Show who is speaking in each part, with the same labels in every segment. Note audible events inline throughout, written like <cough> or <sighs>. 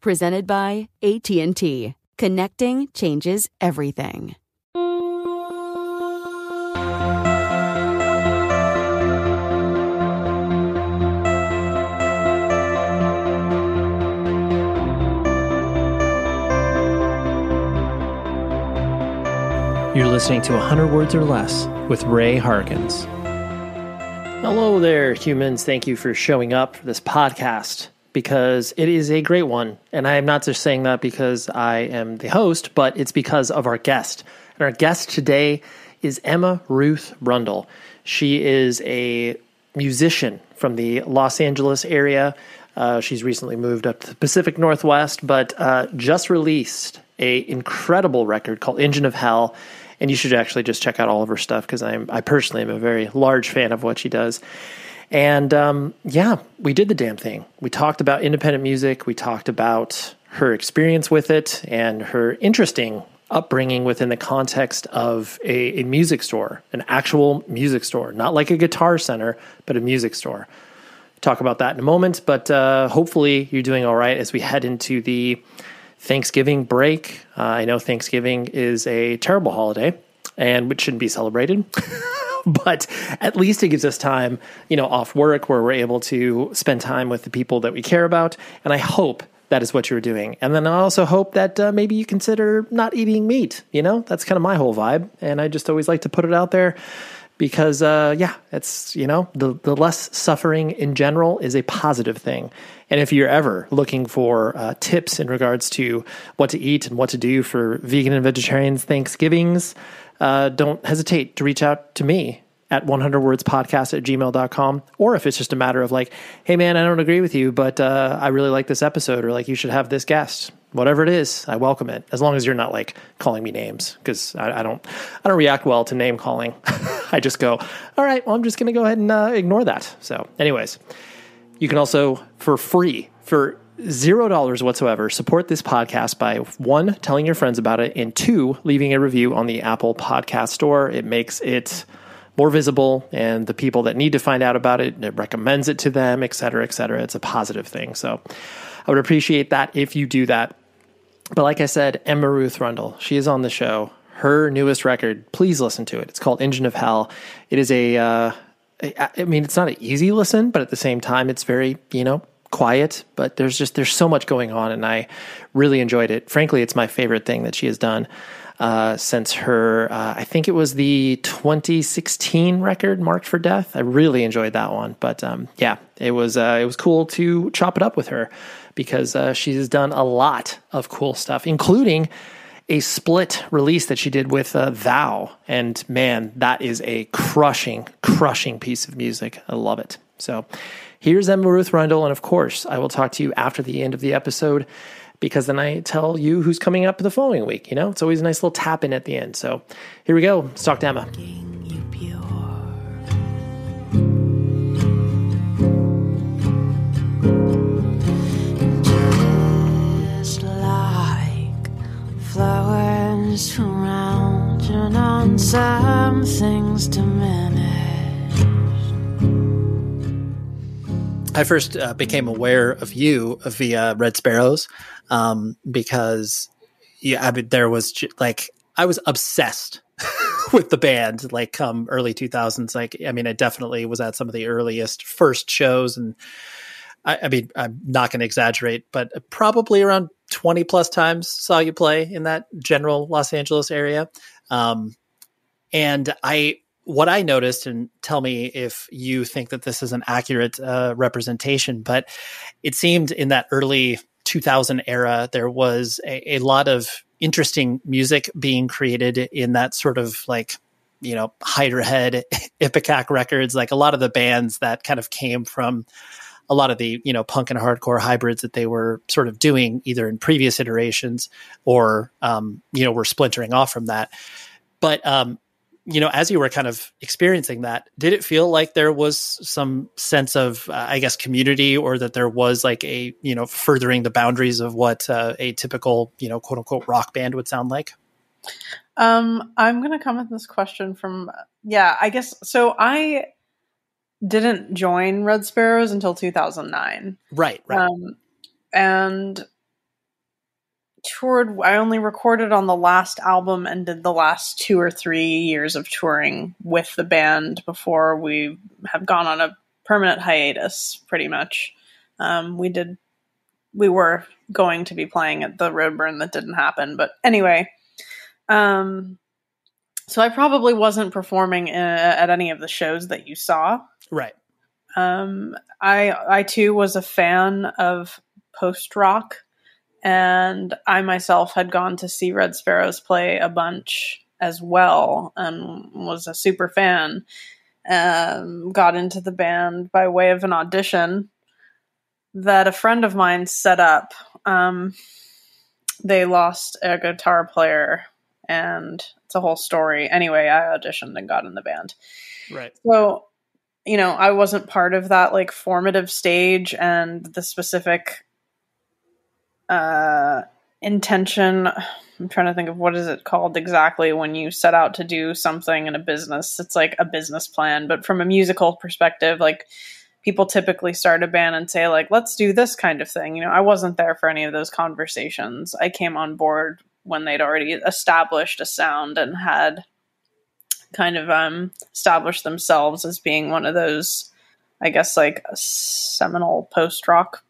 Speaker 1: Presented by AT&T. Connecting changes everything.
Speaker 2: You're listening to 100 Words or Less with Ray Harkins. Hello there, humans. Thank you for showing up for this podcast because it is a great one. And I am not just saying that because I am the host, but it's because of our guest. And our guest today is Emma Ruth Rundle. She is a musician from the Los Angeles area. Uh, she's recently moved up to the Pacific Northwest, but uh, just released a incredible record called Engine of Hell. And you should actually just check out all of her stuff because I personally am a very large fan of what she does. And um, yeah, we did the damn thing. We talked about independent music. We talked about her experience with it and her interesting upbringing within the context of a, a music store, an actual music store, not like a guitar center, but a music store. Talk about that in a moment, but uh, hopefully you're doing all right as we head into the Thanksgiving break. Uh, I know Thanksgiving is a terrible holiday and which shouldn't be celebrated. <laughs> but at least it gives us time, you know, off work where we're able to spend time with the people that we care about. And I hope that is what you're doing. And then I also hope that uh, maybe you consider not eating meat. You know, that's kind of my whole vibe. And I just always like to put it out there because, uh, yeah, it's, you know, the, the less suffering in general is a positive thing. And if you're ever looking for uh, tips in regards to what to eat and what to do for vegan and vegetarians Thanksgivings, uh, don't hesitate to reach out to me at 100wordspodcast at gmail.com. Or if it's just a matter of like, hey man, I don't agree with you, but uh, I really like this episode, or like you should have this guest. Whatever it is, I welcome it. As long as you're not like calling me names, because I, I, don't, I don't react well to name calling. <laughs> I just go, all right, well, I'm just going to go ahead and uh, ignore that. So, anyways, you can also for free for zero dollars whatsoever. Support this podcast by one telling your friends about it and two leaving a review on the apple podcast store. It makes it more visible and the people that need to find out about it it recommends it to them et cetera et cetera. It's a positive thing. So i would appreciate that if you do that. But like i said emma ruth rundle she is on the show. Her newest record please listen to it. It's called engine of hell. It is a uh, I mean, it's not an easy listen, but at the same time, it's very, you know, quiet, but there's just there's so much going on, and I really enjoyed it. Frankly, it's my favorite thing that she has done uh, since her. Uh, I think it was the 2016 record, "Marked for Death." I really enjoyed that one, but um, yeah, it was uh, it was cool to chop it up with her because uh, she's done a lot of cool stuff, including a split release that she did with uh, Thou. And man, that is a crushing, crushing piece of music. I love it. So Here's Emma Ruth Rundle. And of course, I will talk to you after the end of the episode because then I tell you who's coming up the following week. You know, it's always a nice little tap in at the end. So here we go. Let's talk to Emma.
Speaker 3: Like
Speaker 4: around and on some things diminish.
Speaker 5: I first uh, became aware of you via Red Sparowes um, because yeah, I there was like I was obsessed <laughs> with the band like come early 2000s like i mean i definitely was at some of the earliest first shows and i, I mean i'm not going to exaggerate but probably around 20 plus times saw you play in that general los angeles area. Um, and i what i noticed and tell me if you think that this is an accurate uh, representation but it seemed in that early 2000 era there was a, a lot of interesting music being created in that sort of like you know Hydra <laughs> Ipecac records, like a lot of the bands that kind of came from a lot of the you know punk and hardcore hybrids that they were sort of doing either in previous iterations or um, you know were splintering off from that. But um, you know, as you were kind of experiencing that, did it feel like there was some sense of, uh, I guess, community, or that there was like a, you know, furthering the boundaries of what uh, a typical, you know, quote unquote rock band would sound like?
Speaker 6: Um, I'm going to come with this question from, yeah, I guess so. I didn't join Red Sparowes until 2009.
Speaker 5: Right, right.
Speaker 6: Um, and toured i only recorded on the last album and did the last two or three years of touring with the band before we have gone on a permanent hiatus pretty much. Um, we did we were going to be playing at the roadburn that didn't happen but anyway um, so i probably wasn't performing in, at any of the shows that you saw.
Speaker 5: Right.
Speaker 6: Um, i i too was a fan of post rock and I myself had gone to see Red Sparowes play a bunch as well and was a super fan. Um, got into the band by way of an audition that a friend of mine set up. Um, they lost a guitar player, and it's a whole story. Anyway, I auditioned and got in the band.
Speaker 5: Right.
Speaker 6: So, you know, I wasn't part of that like formative stage and the specific uh, intention. I'm trying to think of what is it called exactly when you set out to do something in a business. It's like a business plan, but from a musical perspective, like people typically start a band and say like, "Let's do this kind of thing." You know, I wasn't there for any of those conversations. I came on board when they'd already established a sound and had kind of um established themselves as being one of those I guess like seminal post rock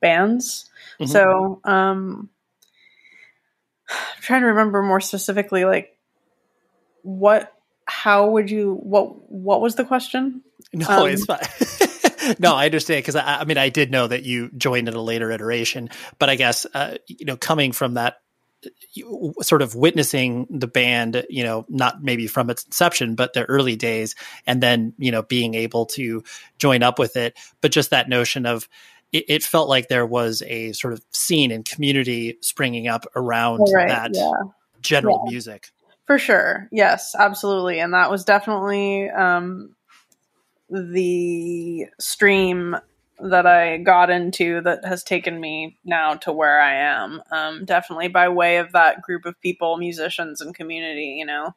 Speaker 6: bands. Mm-hmm. So, um, <sighs> I'm trying to remember more specifically, like what, how would you, what, what was the question? <laughs>
Speaker 5: No, um, it's fine. <laughs> no, I understand because I, I, mean I did know that you joined in a later iteration, but I guess uh, you know coming from that sort of witnessing the band, you know, not maybe from its inception, but the early days, and then you know being able to join up with it, but just that notion of it, it, felt like there was a sort of scene and community springing up around right, that yeah. general yeah. music.
Speaker 6: For sure. Yes, absolutely. And that was definitely um, the stream that I got into that has taken me now to where I am. Um, definitely by way of that group of people, musicians and community, you know.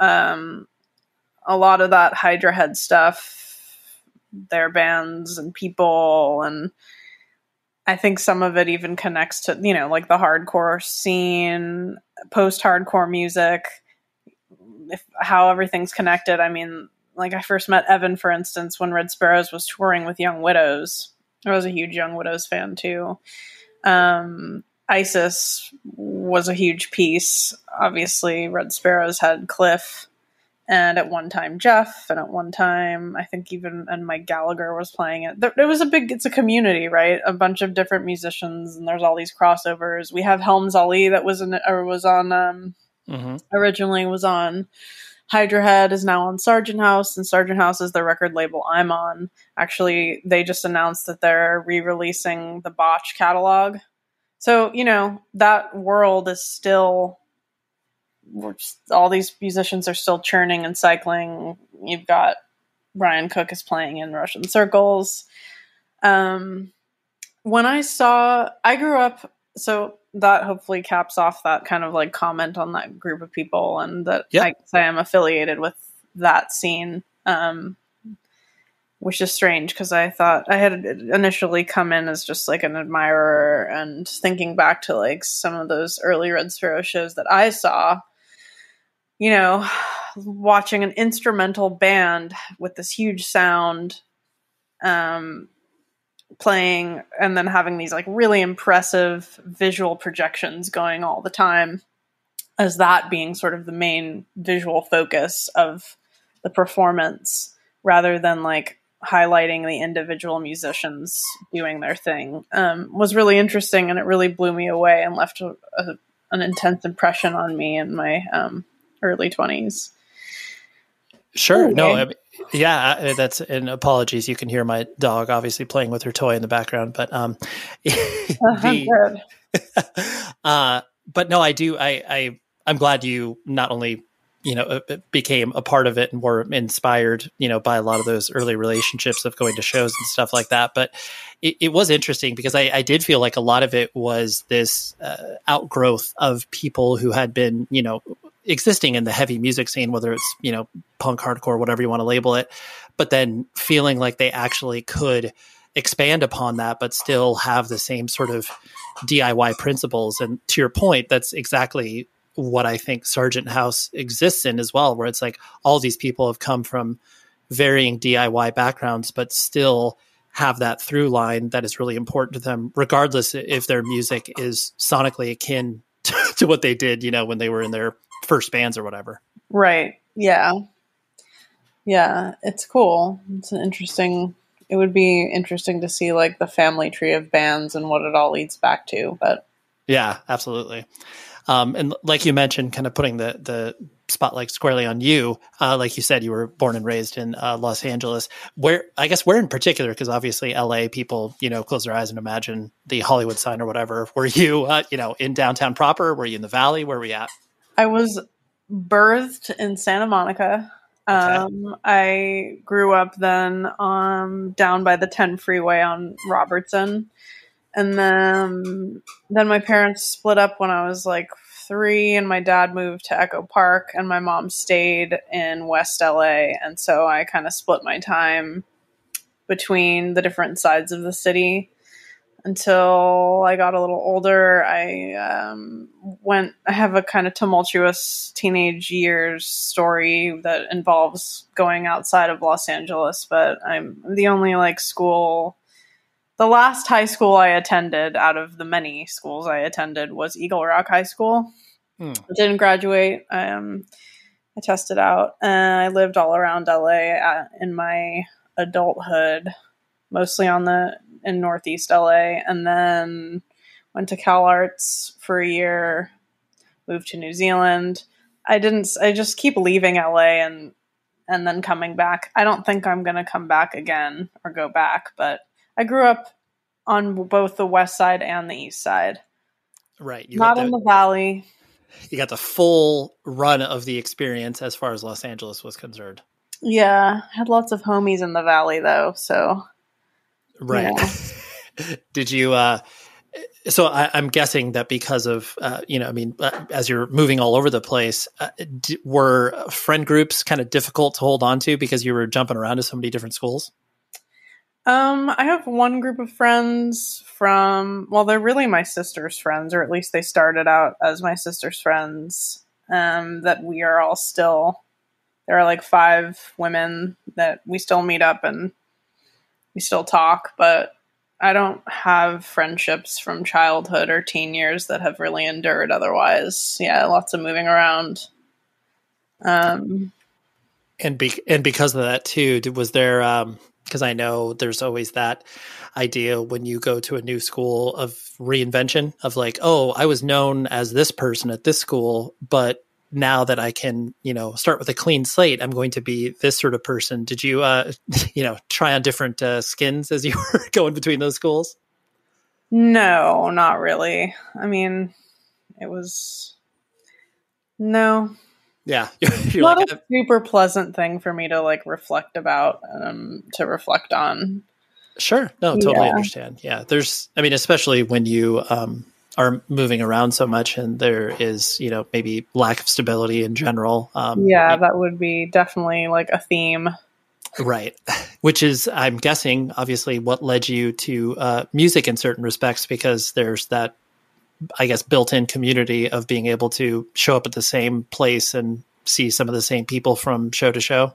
Speaker 6: Um, a lot of that Hydra Head stuff their bands and people and I think some of it even connects to, you know, like the hardcore scene, post hardcore music, if how everything's connected. I mean, like I first met Evan, for instance, when Red Sparowes was touring with Young Widows. I was a huge Young Widows fan too. Um, Isis was a huge piece. Obviously, Red Sparowes had Cliff and at one time Jeff, and at one time I think even and Mike Gallagher was playing it. There, it was a big, it's a community, right? A bunch of different musicians, and there's all these crossovers. We have Helms Alee that was in or was on um, mm-hmm. originally was on Hydra Head is now on Sargent House, and Sargent House is the record label I'm on. Actually, they just announced that they're re-releasing the Botch catalog. So you know that world is still all these musicians are still churning and cycling. You've got Brian Cook is playing in Russian circles. Um, when I saw, I grew up so that hopefully caps off that kind of like comment on that group of people and that
Speaker 5: Yeah.
Speaker 6: I guess I am affiliated with that scene. Um, which is strange because I thought I had initially come in as just like an admirer and thinking back to like some of those early Red Sparrow shows that I saw, you know, watching an instrumental band with this huge sound um playing and then having these like really impressive visual projections going all the time as that being sort of the main visual focus of the performance rather than like highlighting the individual musicians doing their thing um, was really interesting and it really blew me away and left a, a, an intense impression on me and my um, early 20s
Speaker 5: Sure. No. I mean, yeah, uh, that's and apologies. You can hear my dog obviously playing with her toy in the background, but um, <laughs> the,
Speaker 6: Good. <laughs>
Speaker 5: uh, but no, I do. I, I I'm glad you not only you know uh, became a part of it and were inspired you know by a lot of those early relationships of going to shows and stuff like that but it, it was interesting because I, I did feel like a lot of it was this uh, outgrowth of people who had been you know existing in the heavy music scene whether it's you know punk hardcore whatever you want to label it but then feeling like they actually could expand upon that but still have the same sort of DIY principles. And to your point that's exactly what I think Sargent House exists in as well, where it's like all these people have come from varying DIY backgrounds, but still have that through line that is really important to them, regardless if their music is sonically akin <laughs> to what they did, you know, when they were in their first bands or whatever.
Speaker 6: Right. Yeah. Yeah, it's cool. It's an interesting it would be interesting to see like the family tree of bands and what it all leads back to, but
Speaker 5: Yeah, absolutely. Um, and like you mentioned, kind of putting the the spotlight squarely on you. Uh, like you said, you were born and raised in uh, Los Angeles. Where I guess where in particular, because obviously L.A. people, you know, close their eyes and imagine the Hollywood sign or whatever. Were you, uh, you know, in downtown proper? Were you in the Valley? Where were we at?
Speaker 6: I was birthed in Santa Monica. Um, I grew up then um, down by the 10 freeway on Robertson. And then then my parents split up when I was like 3 and my dad moved to Echo Park and my mom stayed in West LA and so I kind of split my time between the different sides of the city until I got a little older. I um, went. I have a kind of tumultuous teenage years story that involves going outside of Los Angeles, but I'm the only like school. The last high school I attended out of the many schools I attended was Eagle Rock High School.
Speaker 5: Hmm.
Speaker 6: I didn't graduate. Um, I tested out, and I lived all around LA uh, in my adulthood, mostly on the in Northeast LA, and then went to CalArts for a year, moved to New Zealand. I didn't. I just keep leaving LA and and then coming back. I don't think I'm gonna come back again or go back, but I grew up on both the west side and the east side.
Speaker 5: Right. You
Speaker 6: Not in
Speaker 5: the,
Speaker 6: the valley.
Speaker 5: you got the full run of the experience as far as Los Angeles was concerned.
Speaker 6: Yeah, had lots of homies in the valley though, so
Speaker 5: Right. <laughs> Did you? uh So I, I'm guessing that because of uh, you know, I mean, uh, as you're moving all over the place, uh, d- were friend groups kind of difficult to hold on to because you were jumping around to so many different schools?
Speaker 6: Um, I have one group of friends from, well, they're really my sister's friends, or at least they started out as my sister's friends. Um, that we are all still, there are like five women that we still meet up and we still talk, but I don't have friendships from childhood or teen years that have really endured otherwise. Yeah, lots of moving around. Um,
Speaker 5: and be- and because of that too was there um because i know there's always that idea when you go to a new school of reinvention of like oh i was known as this person at this school but now that i can you know start with a clean slate i'm going to be this sort of person did you uh <laughs> you know try on different uh, skins as you <laughs> were going between those schools
Speaker 6: No, not really. I mean, it was no,
Speaker 5: yeah <laughs> you're
Speaker 6: not
Speaker 5: like
Speaker 6: a super pleasant thing for me to like reflect about, um, to reflect on.
Speaker 5: Sure. No, totally
Speaker 6: Yeah.
Speaker 5: understand. Yeah. There's, I mean, especially when you, um, are moving around so much and there is you know maybe lack of stability in general um,
Speaker 6: yeah that would be definitely like a theme.
Speaker 5: Right. Which is i'm guessing obviously what led you to uh, music in certain respects because there's that i guess built-in community of being able to show up at the same place and see some of the same people from show to show?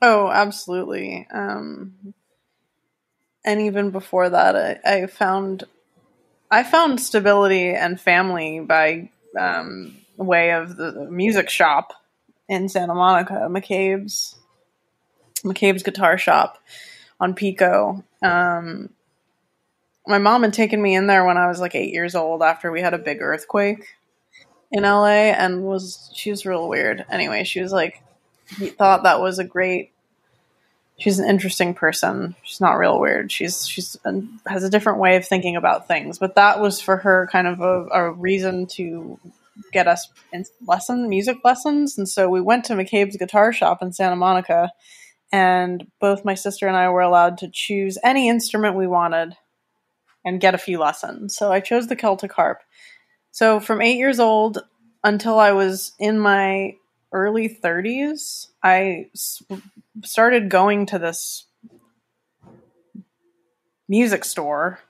Speaker 6: Oh absolutely. Um, and even before that I, I found I found stability and family by um, way of the music shop in Santa Monica, McCabe's, McCabe's guitar shop on Pico. Um, my mom had taken me in there when I was like eight years old after we had a big earthquake in LA and was she was real weird. Anyway, she was like he thought that was a great she's an interesting person. She's not real weird. She's she's uh, has a different way of thinking about things. But that was for her kind of a, a reason to get us in lesson music lessons. And so we went to McCabe's guitar shop in Santa Monica, and both my sister and I were allowed to choose any instrument we wanted and get a few lessons. So I chose the Celtic harp. So from eight years old until I was in my early 30s, I started going to this music store.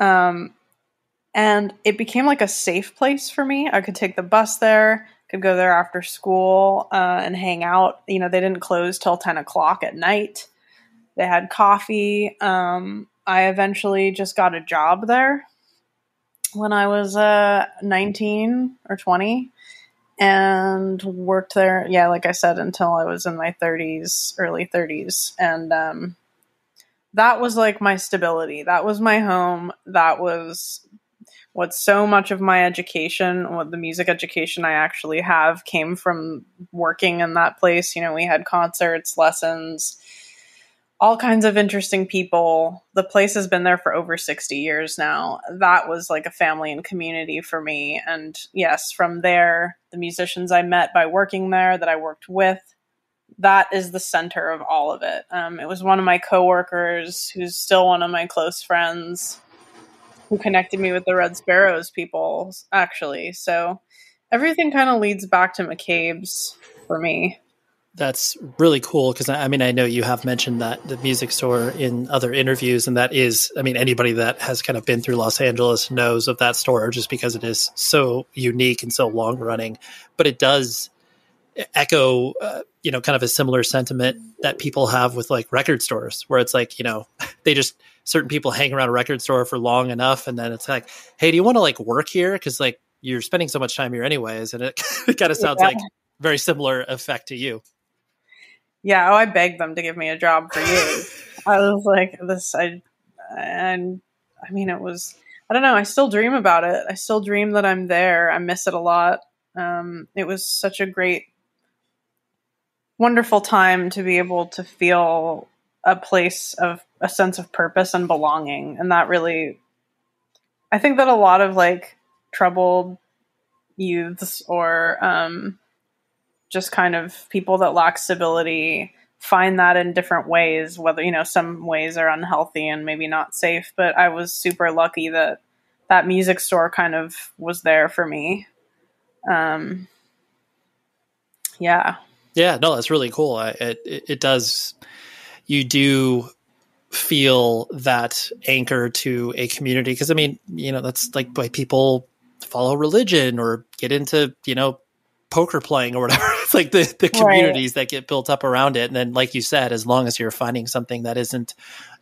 Speaker 6: Um, and it became like a safe place for me. I could take the bus there, could go there after school uh, and hang out. You know, they didn't close till 10 o'clock at night. They had coffee. Um, I eventually just got a job there when I was uh, 19 or 20 and worked there yeah like i said until i was in my 30s early 30s and um, that was like my stability. That was my home. That was what so much of my education what the music education i actually have came from working in that place. You know we had concerts lessons all kinds of interesting people. The place has been there for over 60 years now. That was like a family and community for me. And yes, from there, the musicians I met by working there that I worked with, that is the center of all of it. Um, it was one of my coworkers who's still one of my close friends who connected me with the Red Sparowes people, actually. So everything kind of leads back to McCabe's for me
Speaker 5: that's really cool because I mean I know you have mentioned that the music store in other interviews, and that is I mean anybody that has kind of been through Los Angeles knows of that store just because it is so unique and so long running. But it does echo uh, you know kind of a similar sentiment that people have with like record stores where it's like you know <laughs> they just certain people hang around a record store for long enough and then it's like hey do you want to like work here because like you're spending so much time here anyways and it, it kind of sounds yeah. like very similar effect to you
Speaker 6: yeah, oh, I begged them to give me a job for years. <laughs> I was like, this, I, and I mean, it was, I don't know, I still dream about it. I still dream that I'm there. I miss it a lot. Um, it was such a great, wonderful time to be able to feel a place of a sense of purpose and belonging. And that really, I think that a lot of like troubled youths or, um, just kind of people that lack stability find that in different ways whether you know some ways are unhealthy and maybe not safe but i was super lucky that that music store kind of was there for me. Um yeah.
Speaker 5: Yeah no that's really cool. I, it, it does you do feel that anchor to a community because i mean you know that's like why people follow religion or get into you know poker playing or whatever. <laughs> Like the, the communities right. that get built up around it. And then, like you said, as long as you're finding something that isn't,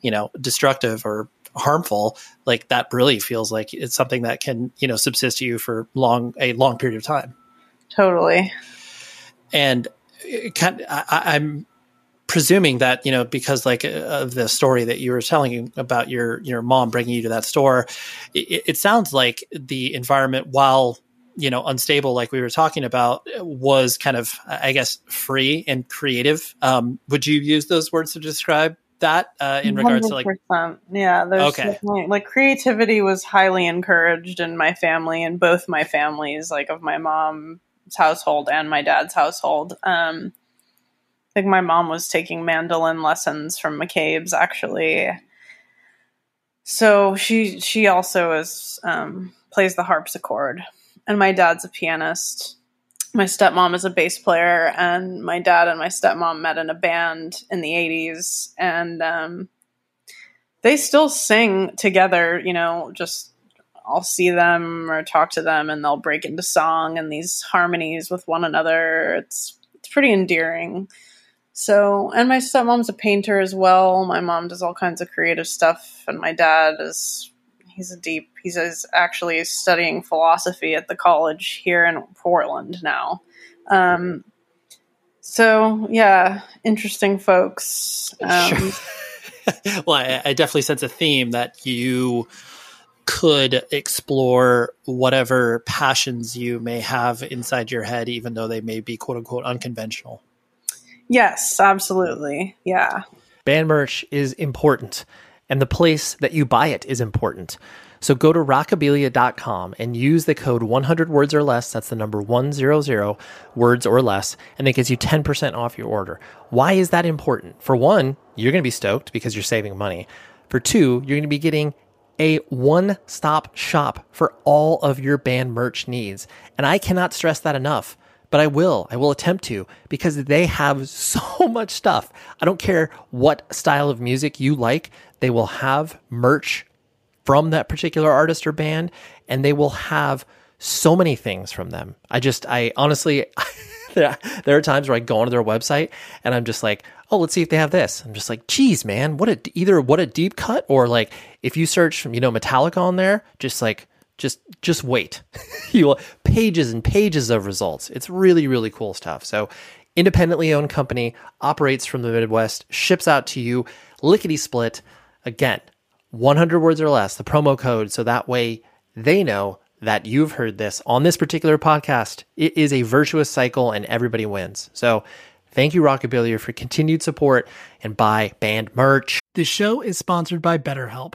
Speaker 5: you know, destructive or harmful, like that really feels like it's something that can, you know, subsist you for long, a long period of time.
Speaker 6: Totally.
Speaker 5: And kind of, I, I'm presuming that you know because like uh, of the story that you were telling about your your mom bringing you to that store it, it, sounds like the environment while you know unstable like we were talking about was kind of i guess free and creative. Um, would you use those words to describe that uh, in regards 100%. to like
Speaker 6: yeah okay. like creativity was highly encouraged in my family and both my families like of my mom's household and my dad's household. Um, i think my mom was taking mandolin lessons from mccabe's actually. So she she also is um, plays the harpsichord, and my dad's a pianist. My stepmom is a bass player, and my dad and my stepmom met in a band in the 80s. And um, they still sing together, you know, just I'll see them or talk to them and they'll break into song and these harmonies with one another. It's it's pretty endearing. So, and my stepmom's a painter as well. My mom does all kinds of creative stuff and my dad is he's a deep he's actually studying philosophy at the college here in Portland now. Um so yeah, interesting folks. Um,
Speaker 5: Sure. <laughs> well, I, I definitely sense a theme that you could explore whatever passions you may have inside your head, even though they may be quote unquote unconventional.
Speaker 6: Yes, absolutely. Yeah.
Speaker 2: Band merch is important, and the place that you buy it is important. So go to rockabilia.com and use the code 100 words or less. That's the number 100 words or less, and it gives you 10% off your order. Why is that important? For one, you're going to be stoked because you're saving money. For two, you're going to be getting a one stop shop for all of your band merch needs. And I cannot stress that enough, but I will. I will attempt to because they have <laughs> so much stuff. I don't care what style of music you like, they will have merch from that particular artist or band, and they will have so many things from them. I just, I honestly, <laughs> there, are times where I go onto their website and I'm just like, oh, let's see if they have this. I'm just like, geez, man, what a either what a deep cut or like if you search, you know, Metallica on there, just like just just wait. <laughs> you will pages and pages of results. It's really really cool stuff. So, independently owned company operates from the Midwest, ships out to you lickety split. Again, 100 words or less, the promo code, so that way they know that you've heard this on this particular podcast. It is a virtuous cycle and everybody wins. So thank you, Rockabilia, for continued support and buy band merch.
Speaker 7: The show is sponsored by BetterHelp.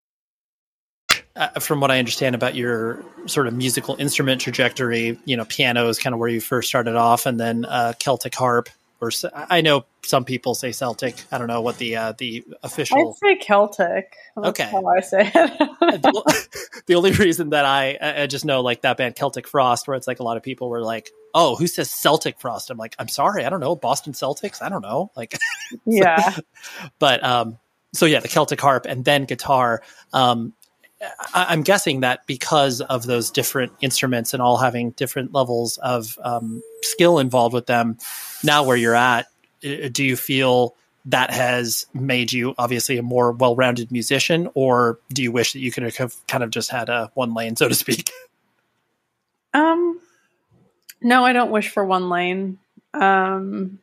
Speaker 5: Uh, from what I understand about your sort of musical instrument trajectory, you know, piano is kind of where you first started off, and then uh, Celtic harp. Or I know some people say Celtic. I don't know what the uh, the official.
Speaker 6: I say Celtic. That's
Speaker 5: Okay.
Speaker 6: how I say it. <laughs> <laughs>
Speaker 5: the only reason that I I just know like that band Celtic Frost, where it's like a lot of people were like, "Oh, who says Celtic Frost?" I'm like, "I'm sorry, I don't know Boston Celtics. I don't know." Like, <laughs>
Speaker 6: yeah.
Speaker 5: but um, so yeah, the Celtic harp and then guitar. Um, I, I'm guessing that because of those different instruments and all having different levels of um, skill involved with them, now where you're at, do you feel that has made you obviously a more well-rounded musician, or do you wish that you could have kind of just had a one lane, so to speak? <laughs>
Speaker 6: Um, no, I don't wish for one lane. Um,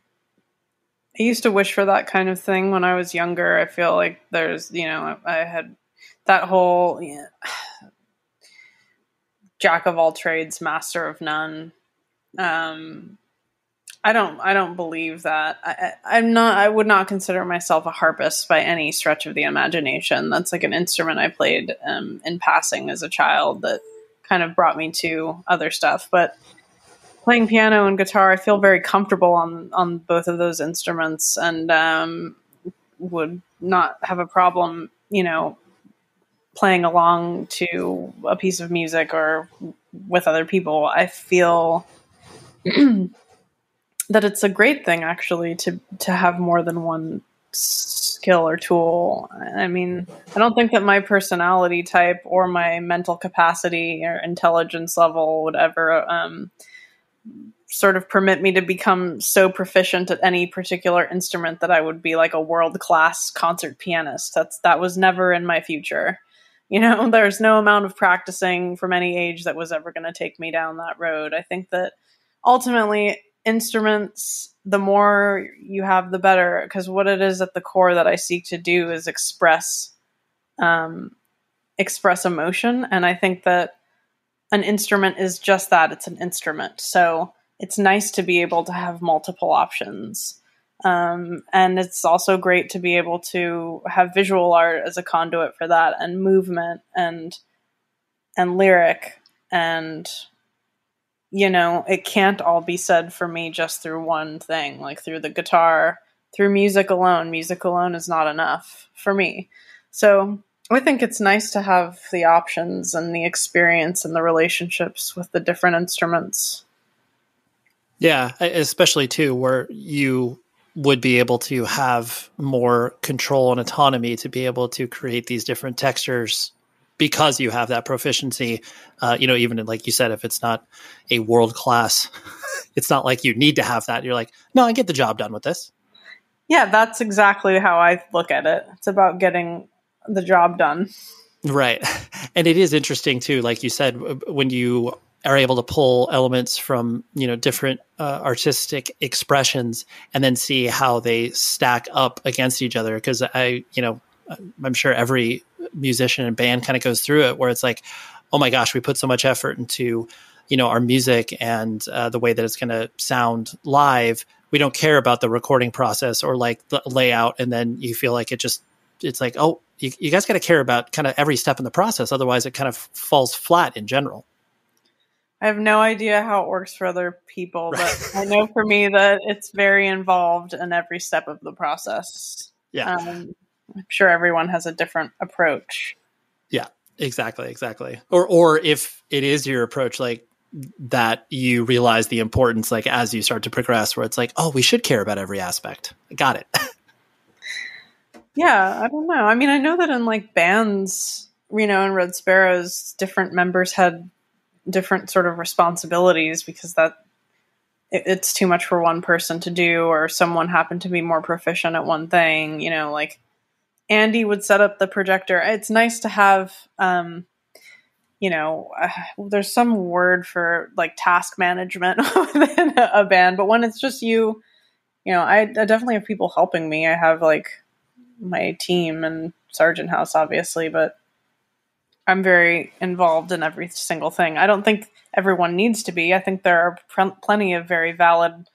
Speaker 6: I used to wish for that kind of thing when I was younger. I feel like there's, you know, I had that whole yeah, <sighs> jack of all trades, master of none. Um, I don't, I don't believe that. I, I'm not. I would not consider myself a harpist by any stretch of the imagination. That's like an instrument I played um, in passing as a child that kind of brought me to other stuff. But playing piano and guitar, I feel very comfortable on on both of those instruments, and um, would not have a problem, you know, playing along to a piece of music or with other people. I feel <clears throat> that it's a great thing actually to to have more than one skill or tool. I mean, I don't think that my personality type or my mental capacity or intelligence level would ever um, sort of permit me to become so proficient at any particular instrument that I would be like a world class concert pianist. That's that was never in my future. You know, <laughs> there's no amount of practicing from any age that was ever going to take me down that road. I think that ultimately instruments the more you have the better because what it is at the core that i seek to do is express um, express emotion. And i think that an instrument is just that it's an instrument. So it's nice to be able to have multiple options um, and it's also great to be able to have visual art as a conduit for that and movement and and lyric and you know, it can't all be said for me just through one thing, like through the guitar, through music alone. Music alone is not enough for me. So I think it's nice to have the options and the experience and the relationships with the different instruments.
Speaker 5: Yeah, especially too, where you would be able to have more control and autonomy to be able to create these different textures because you have that proficiency. Uh, you know, even like you said, if it's not a world class, <laughs> it's not like you need to have that. You're like, no, I get the job done with this.
Speaker 6: Yeah, that's exactly how I look at it. It's about getting the job done.
Speaker 5: Right. <laughs> And it is interesting too, like you said, when you are able to pull elements from, you know, different uh, artistic expressions and then see how they stack up against each other. Cause I, you know, I'm sure every musician and band kind of goes through it where it's like, oh my gosh, we put so much effort into, you know, our music and uh, the way that it's going to sound live. We don't care about the recording process or like the layout. And then you feel like it just, it's like, oh, you, you guys got to care about kind of every step in the process. Otherwise, it kind of falls flat in general.
Speaker 6: I have no idea how it works for other people, but I know for me that it's very involved in every step of the process.
Speaker 5: Yeah.
Speaker 6: Um, I'm sure everyone has a different approach.
Speaker 5: Yeah, exactly, exactly. Or or if it is your approach like that you realize the importance like as you start to progress where it's like, "Oh, we should care about every aspect." Got it. <laughs>
Speaker 6: yeah, I don't know. I mean, I know that in like bands, you know, in Red Sparowes, different members had different sort of responsibilities because that it's too much for one person to do or someone happened to be more proficient at one thing you know like Andy would set up the projector. It's nice to have, um, you know, uh, there's some word for like task management <laughs> within a band, but when it's just you, you know, I, I definitely have people helping me. I have like my team and Sargent House, obviously, but I'm very involved in every single thing. I don't think everyone needs to be. I think there are pr- plenty of very valid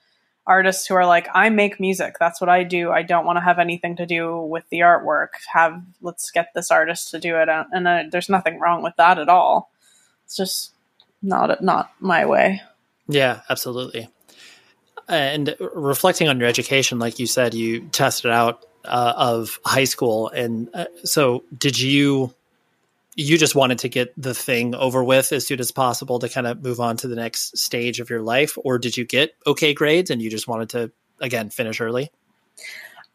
Speaker 6: artists who are like i make music. That's what i do. I don't want to have anything to do with the artwork. Have let's get this artist to do it. And uh, there's nothing wrong with that at all. It's just not not my way.
Speaker 5: Yeah absolutely. And reflecting on your education like you said you tested out uh, of high school and uh, so did you you just wanted to get the thing over with as soon as possible to kind of move on to the next stage of your life or did you get okay grades and you just wanted to again finish early?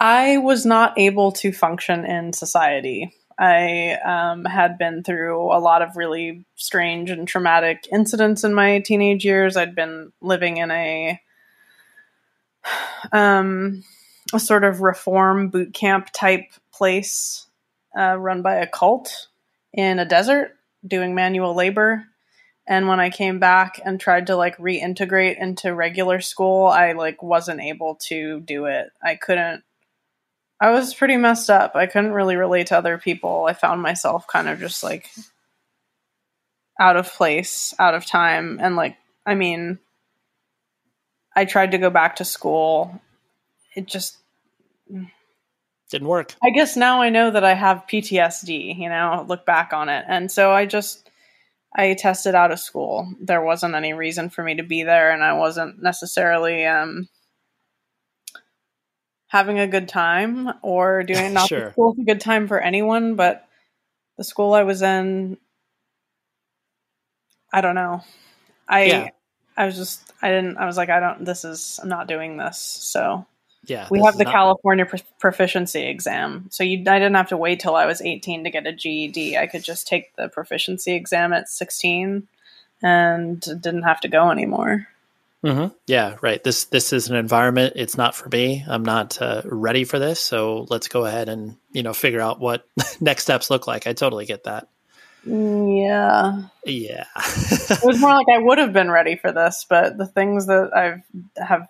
Speaker 6: I was not able to function in society. I um, had been through a lot of really strange and traumatic incidents in my teenage years. I'd been living in a um, a sort of reform boot camp type place uh, run by a cult in a desert doing manual labor. And when I came back and tried to like reintegrate into regular school, I like wasn't able to do it. I couldn't I was pretty messed up. I couldn't really relate to other people. I found myself kind of just like out of place, out of time and like I mean I tried to go back to school. It just
Speaker 5: didn't work.
Speaker 6: I guess now I know that I have PTSD, you know, look back on it. And so I just I tested out of school. There wasn't any reason for me to be there, and I wasn't necessarily um, having a good time or doing <laughs> not
Speaker 5: Sure.
Speaker 6: the school's a good time for anyone, but the school I was in, I don't know. I
Speaker 5: Yeah.
Speaker 6: I was just I didn't I was like I don't this is I'm not doing this. So
Speaker 5: Yeah,
Speaker 6: we have the California Pro- proficiency exam. So you I didn't have to wait till I was 18 to get a GED. I could just take the proficiency exam at 16 and didn't have to go anymore.
Speaker 5: Mhm. Yeah, right. This this is an environment. It's not for me. I'm not uh, ready for this. So let's go ahead and you know figure out what <laughs> next steps look like. I totally get that.
Speaker 6: Yeah.
Speaker 5: Yeah.
Speaker 6: it was more like I would have been ready for this, but the things that I've have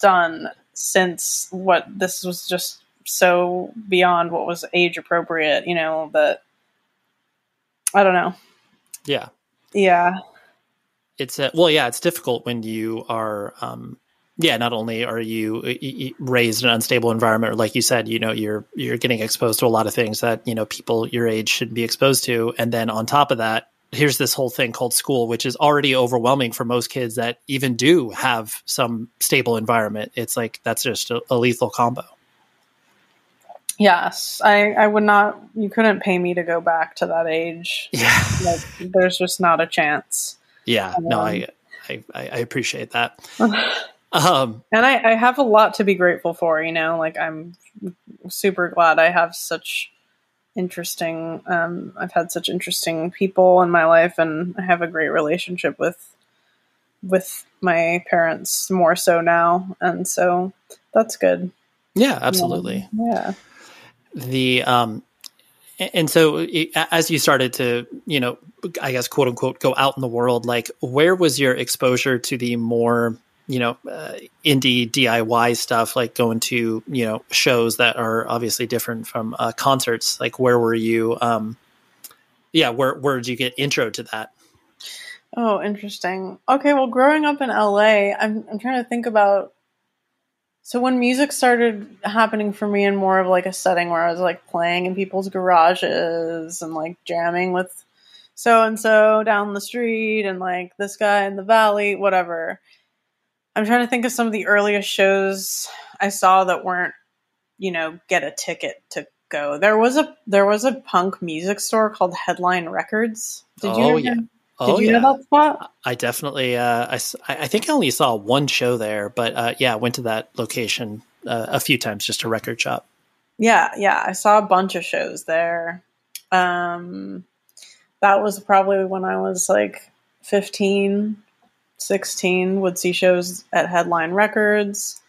Speaker 6: done since what this was just so beyond what was age appropriate, you know, that I don't know.
Speaker 5: yeah.
Speaker 6: Yeah.
Speaker 5: It's uh, well, yeah. It's difficult when you are. Um, yeah, not only are you raised in an unstable environment, or like you said, you know, you're you're getting exposed to a lot of things that you know people your age shouldn't be exposed to, and then on top of that, here's this whole thing called school, which is already overwhelming for most kids that even do have some stable environment. It's like that's just a, a lethal combo.
Speaker 6: Yes. I I would not you couldn't pay me to go back to that age. <laughs>
Speaker 5: Yeah,
Speaker 6: Like there's just not a chance.
Speaker 5: yeah. No, I I, I I appreciate that. <laughs> Um,
Speaker 6: and I, I have a lot to be grateful for you know like i'm super glad i have such interesting um, i've had such interesting people in my life and i have a great relationship with with my parents more so now. And so that's good.
Speaker 5: Yeah, absolutely.
Speaker 6: yeah.
Speaker 5: The um and so as you started to you know i guess quote unquote go out in the world like where was your exposure to the more you know uh, indie diy stuff like going to you know shows that are obviously different from uh, concerts like where were you um yeah where where did you get intro to that
Speaker 6: Oh, interesting. Okay, well, growing up in LA, I'm I'm trying to think about. So when music started happening for me in more of like a setting where I was like playing in people's garages and like jamming with so and so down the street and like this guy in the valley, whatever. I'm trying to think of some of the earliest shows I saw that weren't, you know, get a ticket to go. There was a there was a punk music store called Headline Records. Did you
Speaker 5: Oh,
Speaker 6: know
Speaker 5: yeah.
Speaker 6: Did
Speaker 5: oh
Speaker 6: you
Speaker 5: yeah
Speaker 6: know that spot?
Speaker 5: i definitely uh I, I- think i only saw one show there but uh yeah i went to that location uh, a few times just to record shop
Speaker 6: Yeah, yeah. I saw a bunch of shows there. Um, that was probably when I was like 15, 16, would see shows at Headline Records.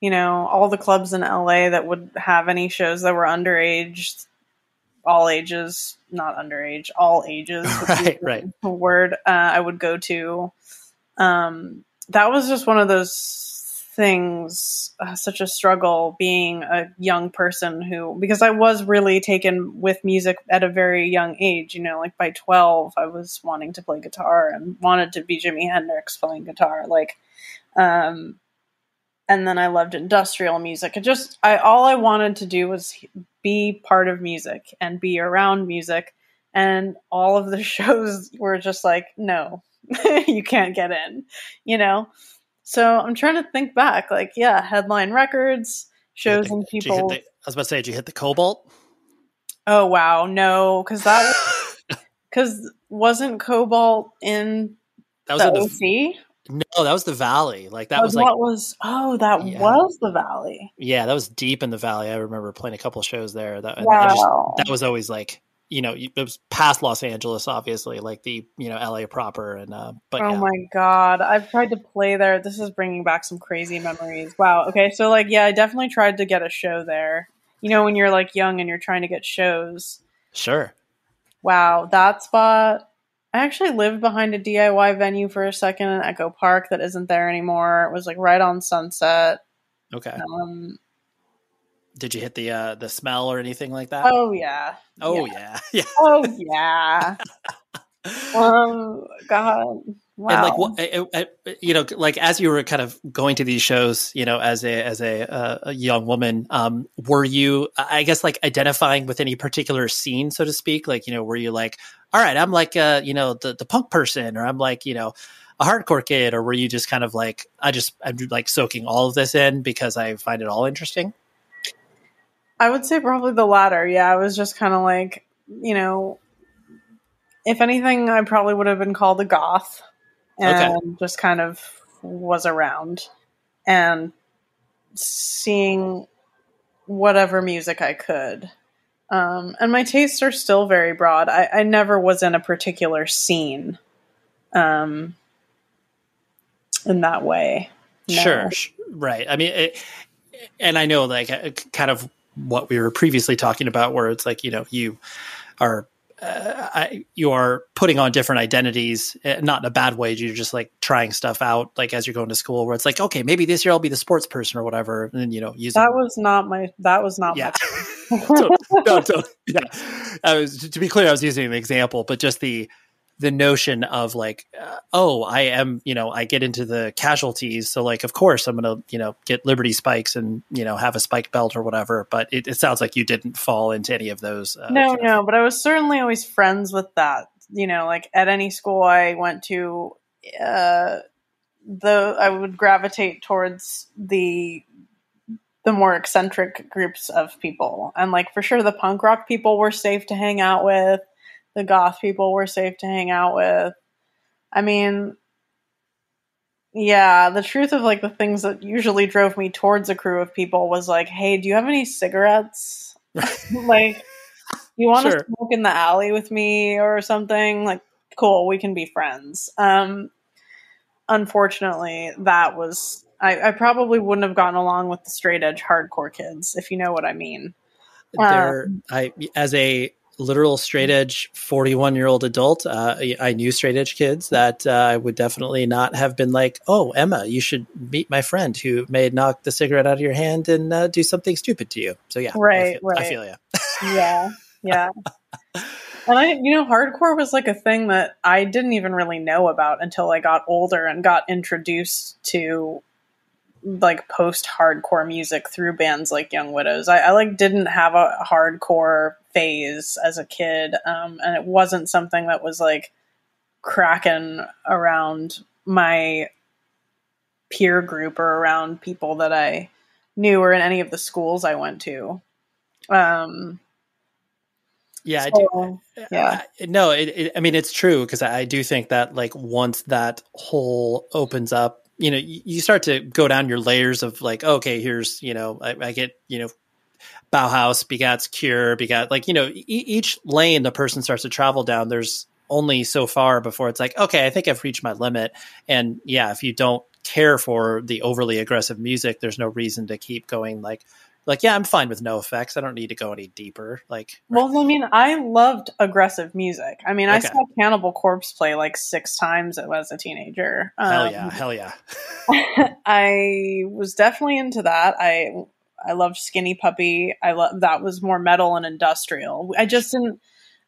Speaker 6: You know, all the clubs in LA that would have any shows that were underage, all ages, not underage, all ages. <laughs>
Speaker 5: right right
Speaker 6: word uh, I would go to. Um, that was just one of those things, uh, such a struggle being a young person who, because I was really taken with music at a very young age. You know, like by 12, I was wanting to play guitar and wanted to be Jimi Hendrix playing guitar. Like, um, and then I loved industrial music. It just, I all I wanted to do was be part of music and be around music. And all of the <laughs> shows were just like, no, <laughs> you can't get in, you know? So I'm trying to think back, like, yeah, headline records, shows and
Speaker 5: hit the- did you hit
Speaker 6: people.
Speaker 5: I was about to say, did you hit the Cobalt?
Speaker 6: Oh wow, no, because that because <laughs> wasn't Cobalt in
Speaker 5: That was
Speaker 6: the
Speaker 5: the
Speaker 6: OC?
Speaker 5: no, that was the Valley. Like that
Speaker 6: Oh,
Speaker 5: was like
Speaker 6: was oh that
Speaker 5: Yeah.
Speaker 6: was the Valley.
Speaker 5: yeah, that was deep in the Valley. I remember playing a couple of shows there. That I just,
Speaker 6: Wow.
Speaker 5: that was always like you know it was past Los Angeles, obviously, like the you know LA proper, and uh, but
Speaker 6: oh
Speaker 5: yeah.
Speaker 6: my god, I've tried to play there. This is bringing back some crazy memories. Wow. Okay, so like, yeah, I definitely tried to get a show there. You know, when you're like young and you're trying to get shows.
Speaker 5: sure,
Speaker 6: Wow, that spot. I actually lived behind a DIY venue for a second in Echo Park that isn't there anymore. It was like right on Sunset.
Speaker 5: okay.
Speaker 6: Um,
Speaker 5: Did you hit the uh, the smell or anything like that?
Speaker 6: oh yeah.
Speaker 5: oh
Speaker 6: yeah.
Speaker 5: yeah, <laughs> yeah.
Speaker 6: Oh yeah. <laughs> um, God. Wow.
Speaker 5: And like what you know, like as you were kind of going to these shows, you know, as a as a, uh, a young woman, um, were you, I guess, like identifying with any particular scene, so to speak? Like, you know, were you like, all right, I'm like, uh, you know, the, the punk person, or I'm like, you know, a hardcore kid, or were you just kind of like, I just, I'm like soaking all of this in because I find it all interesting?
Speaker 6: I would say probably the latter. Yeah, I was just kind of like, you know, if anything, I probably would have been called a goth and okay. just kind of was around and seeing whatever music I could. Um, and my tastes are still very broad. I, I never was in a particular scene um, in that way.
Speaker 5: No. Sure, right. I mean, it, and I know like uh, kind of what we were previously talking about, where it's like you know you are uh, I, you are putting on different identities, eh, not in a bad way. You're just like trying stuff out, like as you're going to school, where it's like, okay, maybe this year I'll be the sports person or whatever, and then, you know, using
Speaker 6: that was not my that was not
Speaker 5: yeah. my <laughs> no, <laughs> no, yeah. I was to be clear, I was using an example, but just the the notion of like, uh, oh, I am, you know, I get into the casualties. So like, of course I'm going to, you know, get Liberty spikes and, you know, have a spike belt or whatever. But it, it sounds like you didn't fall into any of those.
Speaker 6: Uh, no, no, but I was certainly always friends with that. You know, like at any school I went to, uh, the, I would gravitate towards the, the more eccentric groups of people. And like, for sure, the punk rock people were safe to hang out with the goth people were safe to hang out with. I mean, yeah, the truth of like the things that usually drove me towards a crew of people was like, hey, do you have any cigarettes? <laughs> like, you want sure. to smoke in the alley with me or something? Like, cool, we can be friends. Um, unfortunately, that was I, I, probably wouldn't have gotten along with the straight edge hardcore kids, if you know what I mean.
Speaker 5: Um, I as a literal straight edge 41 year old adult uh, i knew straight edge kids that uh, i would definitely not have been like oh emma you should meet my friend who may knock the cigarette out of your hand and uh, do something stupid to you. So yeah
Speaker 6: right
Speaker 5: i feel,
Speaker 6: right.
Speaker 5: I feel yeah
Speaker 6: yeah yeah. <laughs> And i you know hardcore was like a thing that i didn't even really know about until i got older and got introduced to like post hardcore music through bands like Young Widows. I, I, like didn't have a hardcore phase as a kid, um, and it wasn't something that was like cracking around my peer group or around people that I knew or in any of the schools I went to. Um,
Speaker 5: yeah, so, I do. Yeah, uh, no, it, it, I mean it's true because I, I do think that like once that hole opens up you know, you start to go down your layers of like, okay, here's, you know, I, I get, you know, Bauhaus begats Cure, begat like, you know, e- each lane the person starts to travel down, there's only so far before it's like, okay, I think I've reached my limit. And yeah, if you don't care for the overly aggressive music, there's no reason to keep going like, like yeah i'm fine with no effects. I don't need to go any deeper. Like
Speaker 6: well i mean i loved aggressive music. I mean okay. i saw cannibal corpse play like six times as a teenager.
Speaker 5: Hell um, yeah. Hell yeah. <laughs>
Speaker 6: I was definitely into that. I i loved skinny puppy. I love that was more metal and industrial. I just didn't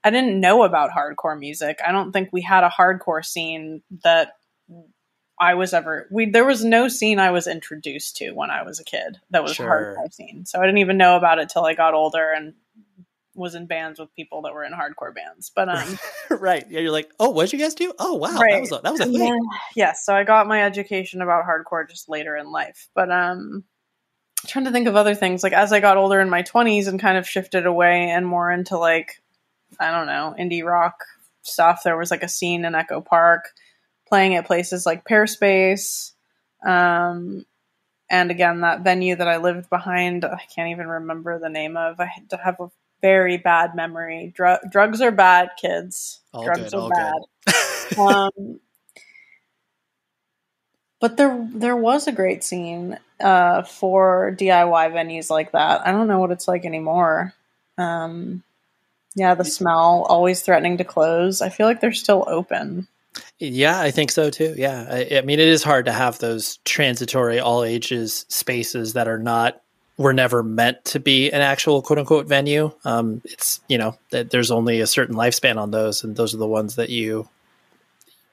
Speaker 6: i didn't know about hardcore music. I don't think we had a hardcore scene that I was ever we there was no scene I was introduced to when I was a kid that was sure. hardcore scene. So I didn't even know about it till I got older and was in bands with people that were in hardcore bands. But um <laughs>
Speaker 5: right. Yeah, you're like, "Oh, what did you guys do? Oh, wow. Right. That was a, that was a thing."
Speaker 6: Yes, yeah, so I got my education about hardcore just later in life. But um I'm trying to think of other things like as I got older in my 20s and kind of shifted away and more into like I don't know, indie rock stuff. There was like a scene in Echo Park playing at places like Pehrspace. Um, and again, that venue that I lived behind, I can't even remember the name of. I have a very bad memory. Dr- drugs are bad, kids.
Speaker 5: All
Speaker 6: drugs
Speaker 5: good,
Speaker 6: are bad. <laughs> um, but there, there was a great scene uh, for DIY venues like that. I don't know what it's like anymore. Um, yeah, the smell always threatening to close. I feel like they're still open.
Speaker 5: Yeah, I think so too. Yeah. I, I, mean, it is hard to have those transitory all ages spaces that are not, were never meant to be an actual quote unquote venue. Um, it's, you know, that there's only a certain lifespan on those, and those are the ones that you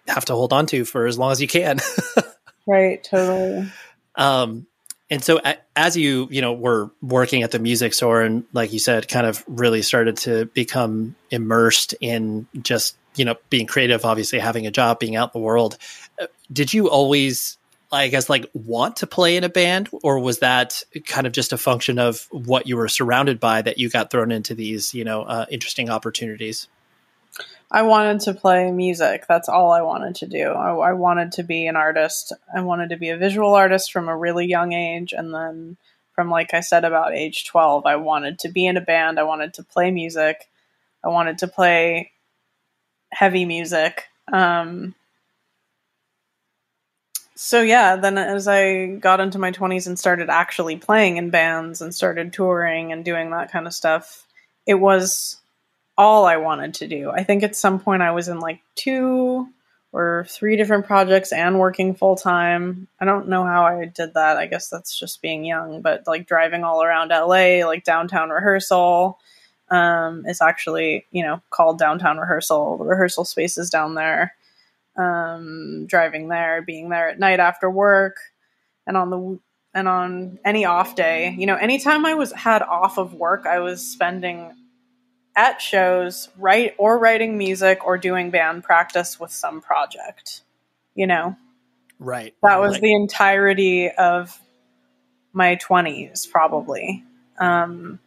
Speaker 5: have to hold on to for as long as you can. <laughs>
Speaker 6: right. Totally.
Speaker 5: Um,
Speaker 2: And so as you, you know, were working at the music store and like you said, kind of really started to become immersed in just, you know, being creative, obviously having a job, being out in the world. Uh, did you always, I guess, like want to play in a band or was that kind of just a function of what you were surrounded by that you got thrown into these, you know, uh, interesting opportunities?
Speaker 6: I wanted to play music. That's all I wanted to do. I, I, wanted to be an artist. I wanted to be a visual artist from a really young age. And then, from like I said, about age 12, I wanted to be in a band. I wanted to play music. I wanted to play heavy music. Um, so, yeah, then as I got into my 20s and started actually playing in bands and started touring and doing that kind of stuff, it was all I wanted to do. I think at some point I was in like two or three different projects and working full time. I don't know how I did that. I guess that's just being young, but like driving all around LA, like downtown rehearsal um, is actually, you know, called downtown rehearsal. The rehearsal space is down there. Um, driving there, being there at night after work and on the and on any off day, you know, anytime I was had off of work, I was spending at shows, write or writing music or doing band practice with some project. You know,
Speaker 2: right?
Speaker 6: That was the entirety of my twenties, probably. Um,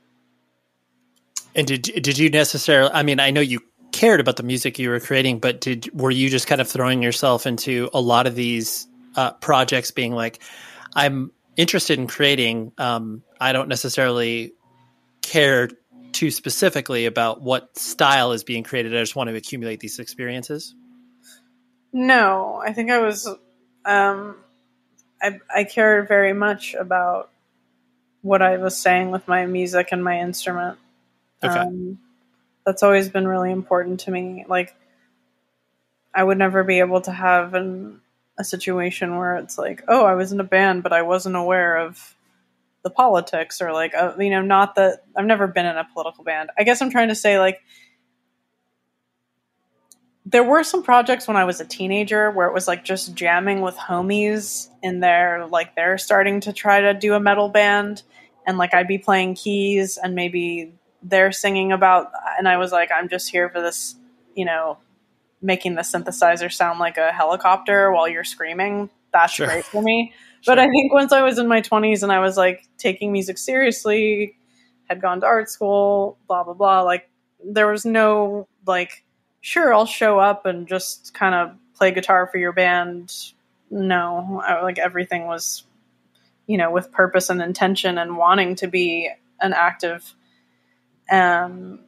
Speaker 2: and did did you necessarily? I mean, I know you cared about the music you were creating, but did were you just kind of throwing yourself into a lot of these uh, projects, being like, I'm interested in creating. Um, I don't necessarily care too specifically about what style is being created. I just want to accumulate these experiences.
Speaker 6: No, I think I was. Um, I I cared very much about what I was saying with my music and my instrument. Okay. Um, that's always been really important to me. Like, I would never be able to have an, a situation where it's like, oh, I was in a band, but I wasn't aware of the politics or like uh, you know not that I've never been in a political band. I guess I'm trying to say like there were some projects when I was a teenager where it was like just jamming with homies in there like they're starting to try to do a metal band and like I'd be playing keys and maybe they're singing about and I was like I'm just here for this, you know, making the synthesizer sound like a helicopter while you're screaming. That's sure. great for me. <laughs> But I think once I was in my 20s and I was like taking music seriously, had gone to art school, blah, blah, blah, like there was no like, sure, I'll show up and just kind of play guitar for your band. No, I, like everything was, you know, with purpose and intention and wanting to be an active um,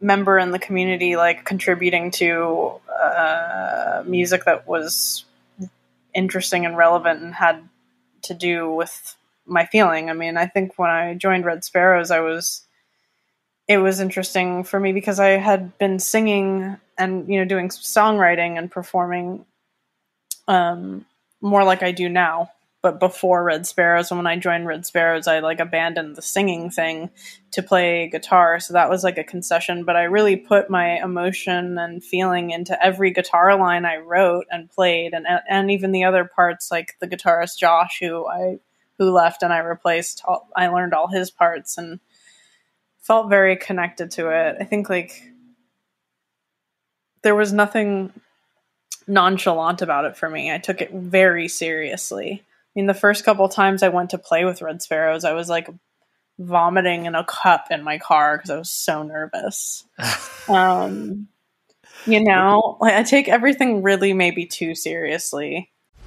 Speaker 6: member in the community, like contributing to uh, music that was interesting and relevant and had to do with my feeling. I mean, I think when I joined Red Sparowes, I was it was interesting for me because I had been singing and you know doing songwriting and performing um, more like I do now but before Red Sparowes, and when I joined Red Sparowes, I like abandoned the singing thing to play guitar. So that was like a concession. But I really put my emotion and feeling into every guitar line I wrote and played, and and even the other parts, like the guitarist Josh, who I who left and I replaced. All, I learned all his parts and felt very connected to it. I think like there was nothing nonchalant about it for me. I took it very seriously mean, the first couple times I went to play with Red Sparowes, I was like vomiting in a cup in my car because I was so nervous. <laughs> um, you know, like I take everything really maybe too seriously.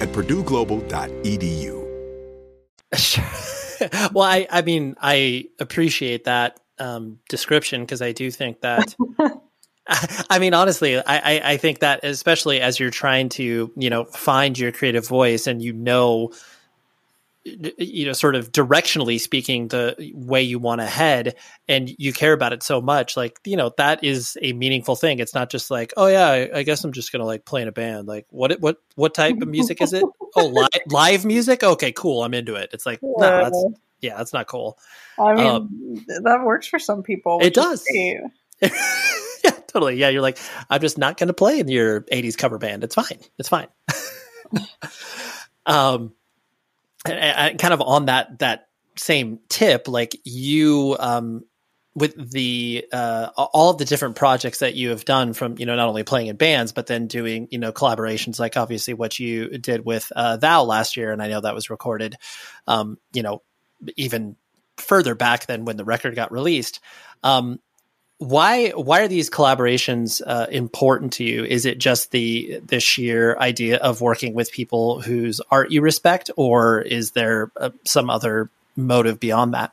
Speaker 8: at purdueglobal.edu. <laughs>
Speaker 5: well, I, I mean, I appreciate that um, description because I do think that. <laughs> I mean, honestly, I, I, I think that especially as you're trying to, you know, find your creative voice and you know, you know, sort of directionally speaking, the way you want to head, and you care about it so much, like you know, that is a meaningful thing. It's not just like, oh yeah, I, I guess I'm just gonna like play in a band. Like, what what what type of music is it? <laughs> oh, live live music. Okay, cool. I'm into it. It's like, no, that's yeah, that's not cool.
Speaker 6: I mean, um, that works for some people.
Speaker 5: It does. <laughs> yeah, totally. Yeah, you're like, I'm just not going to play in your '80s cover band. It's fine. It's fine. <laughs> um and, kind of on that that same tip, like you um, with the uh, all of the different projects that you have done from you know not only playing in bands but then doing you know collaborations like obviously what you did with uh, Thou last year and I know that was recorded um, you know even further back than when the record got released um, why why are these collaborations uh, important to you? Is it just the the sheer idea of working with people whose art you respect, or is there uh, some other motive beyond that?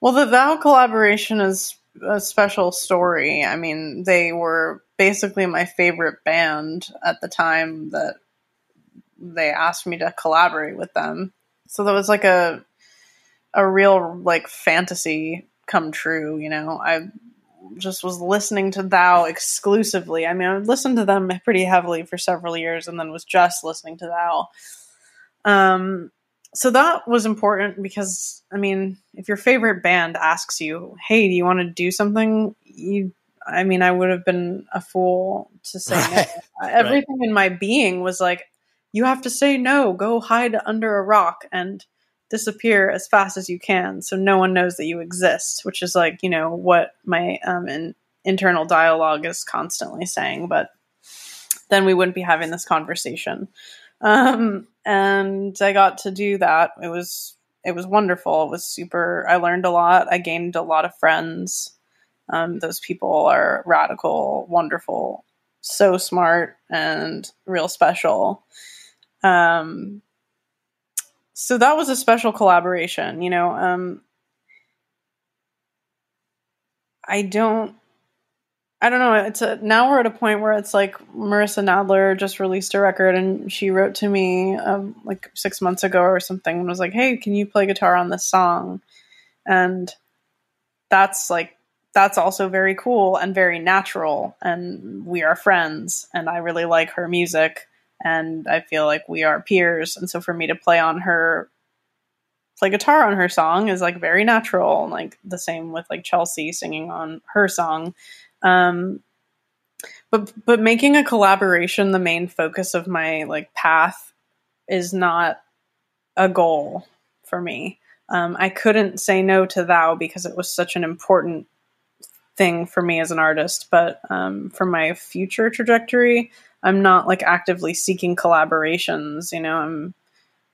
Speaker 6: Well, the Thou collaboration is a special story. I mean, they were basically my favorite band at the time that they asked me to collaborate with them. So that was like a a real like fantasy come true. You know, I just was listening to Thou exclusively. I mean, I listened to them pretty heavily for several years, and then was just listening to Thou. Um, so that was important because I mean, if your favorite band asks you, "Hey, do you want to do something?" You, I mean, I would have been a fool to say right. no. <laughs> Everything right. in my being was like, "You have to say no. Go hide under a rock." And disappear as fast as you can so no one knows that you exist which is like you know what my um, in, internal dialogue is constantly saying but then we wouldn't be having this conversation. Um, and i got to do that. It was it was wonderful. It was super i learned a lot. I gained a lot of friends. Um, those people are radical wonderful so smart and real special. Um, so that was a special collaboration you know um i don't i don't know it's a now we're at a point where it's like marissa nadler just released a record and she wrote to me um, like six months ago or something and was like hey can you play guitar on this song? And that's like that's also very cool and very natural and we are friends and i really like her music and I feel like we are peers. And so for me to play on her, play guitar on her song is like very natural. And Like the same with like Chelsea singing on her song. Um, but but making a collaboration the main focus of my like path is not a goal for me. Um, I couldn't say no to Thou because it was such an important thing for me as an artist. But um, for my future trajectory, I'm not like actively seeking collaborations. You know, I'm,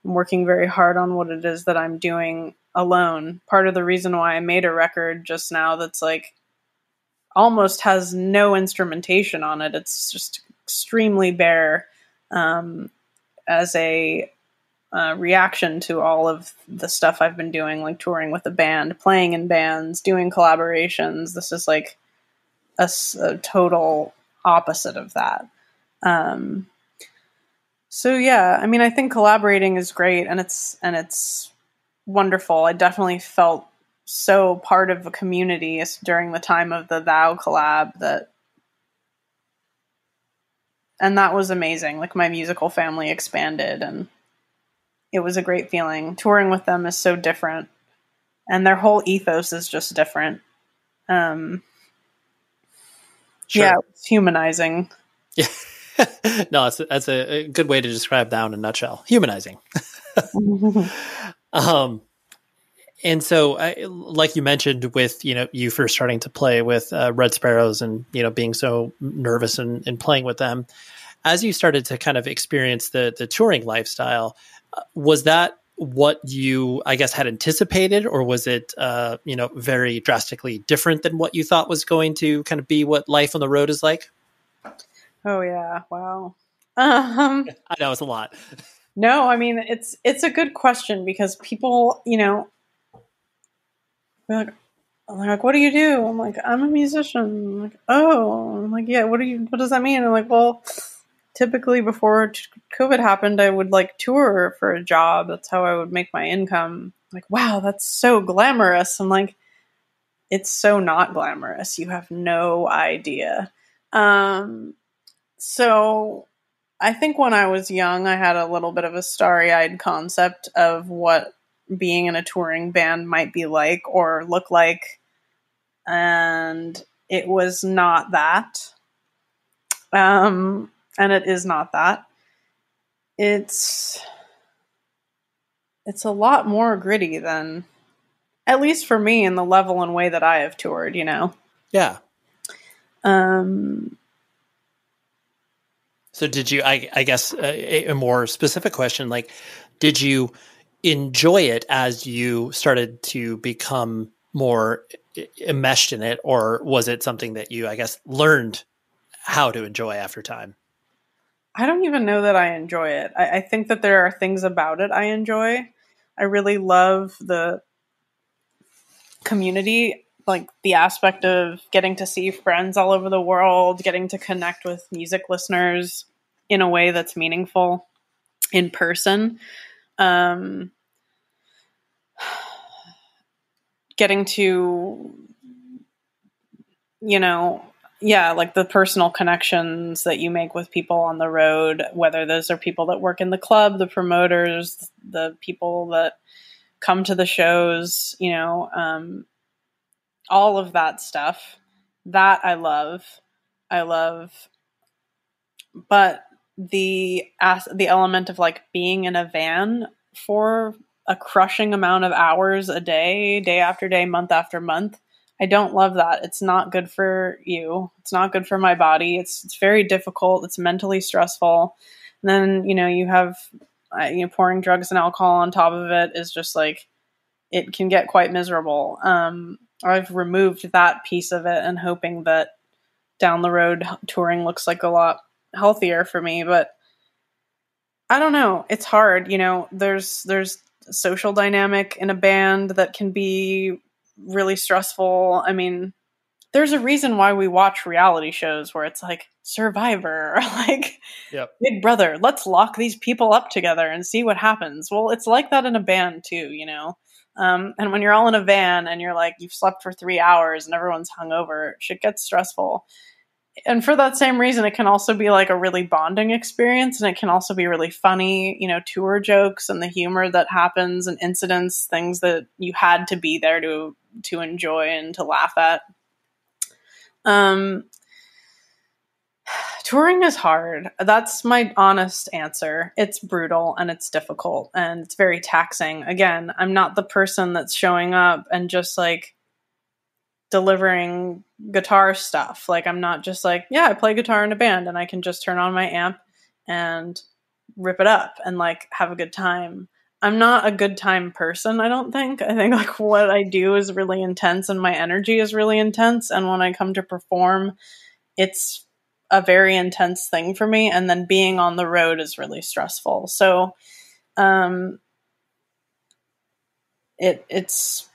Speaker 6: I'm working very hard on what it is that I'm doing alone. Part of the reason why I made a record just now that's like almost has no instrumentation on it. It's just extremely bare. um, as a uh, reaction to all of the stuff I've been doing, like touring with a band, playing in bands, doing collaborations. This is like a, a total opposite of that. Um, so yeah, I mean, I think collaborating is great, and it's and it's wonderful. I definitely felt so part of a community during the time of the Thou collab that and that was amazing. Like my musical family expanded and it was a great feeling. Touring with them is so different and their whole ethos is just different. Um sure. Yeah, it's humanizing.
Speaker 2: Yeah. <laughs> no, that's, that's a, a, good way to describe that in a nutshell. Humanizing. <laughs> um, and so, I, like you mentioned, with you know you first starting to play with uh, Red Sparowes and you know being so nervous and, and playing with them, as you started to kind of experience the the touring lifestyle, was that what you I guess had anticipated, or was it uh, you know very drastically different than what you thought was going to kind of be what life on the road is like?
Speaker 6: Oh yeah, wow. <laughs> Um,
Speaker 2: I know it's a lot.
Speaker 6: No, I mean it's it's a good question because people, you know, they're like, they're like, what do you do? I'm like, I'm a musician. I'm like, oh, I'm like, yeah. What do you? What does that mean? I'm like, well, typically before COVID happened, I would like tour for a job. That's how I would make my income. Like, wow, that's so glamorous. I'm like, it's so not glamorous. You have no idea. Um, so I think when I was young, I had a little bit of a starry eyed concept of what being in a touring band might be like or look like. And it was not that. Um, and it is not that. It's it's a lot more gritty than at least for me in the level and way that I have toured, you know.
Speaker 2: Yeah.
Speaker 6: Um
Speaker 2: so did you I I guess a, a more specific question like did you enjoy it as you started to become more enmeshed in it or was it something that you i guess learned how to enjoy after time
Speaker 6: i don't even know that i enjoy it. I, I, think that there are things about it i enjoy. I really love the community like the aspect of getting to see friends all over the world getting to connect with music listeners in a way that's meaningful in person. Um, getting to, you know, yeah, like the personal connections that you make with people on the road, whether those are people that work in the club, the promoters, the people that come to the shows, you know, um, all of that stuff. That I love. I love. But the as the element of like being in a van for a crushing amount of hours a day, day after day, month after month. I don't love that. It's not good for you. It's not good for my body. It's it's very difficult. It's mentally stressful. And then you know you have uh, you know pouring drugs and alcohol on top of it is just like it can get quite miserable. Um, I've removed that piece of it and hoping that down the road touring looks like a lot healthier for me, but I don't know. It's hard, you know. There's there's social dynamic in a band that can be really stressful. I mean, there's a reason why we watch reality shows where it's like Survivor or <laughs> like
Speaker 2: yep.
Speaker 6: Big Brother. Let's lock these people up together and see what happens. Well, it's like that in a band too, you know. Um, and when you're all in a van and you're like you've slept for three hours and everyone's hungover, shit gets stressful and for that same reason, it can also be like a really bonding experience, and it can also be really funny. You know, tour jokes and the humor that happens, and incidents, things that you had to be there to to enjoy and to laugh at. Um, touring is hard. That's my honest answer. It's brutal and it's difficult and it's very taxing. Again, I'm not the person that's showing up and just like delivering guitar stuff. Like I'm not just like, yeah, I play guitar in a band and I can just turn on my amp and rip it up and like have a good time. I'm not a good time person, I don't think. I think <laughs> like what I do is really intense and my energy is really intense and when I come to perform, it's a very intense thing for me and then being on the road is really stressful so um it it's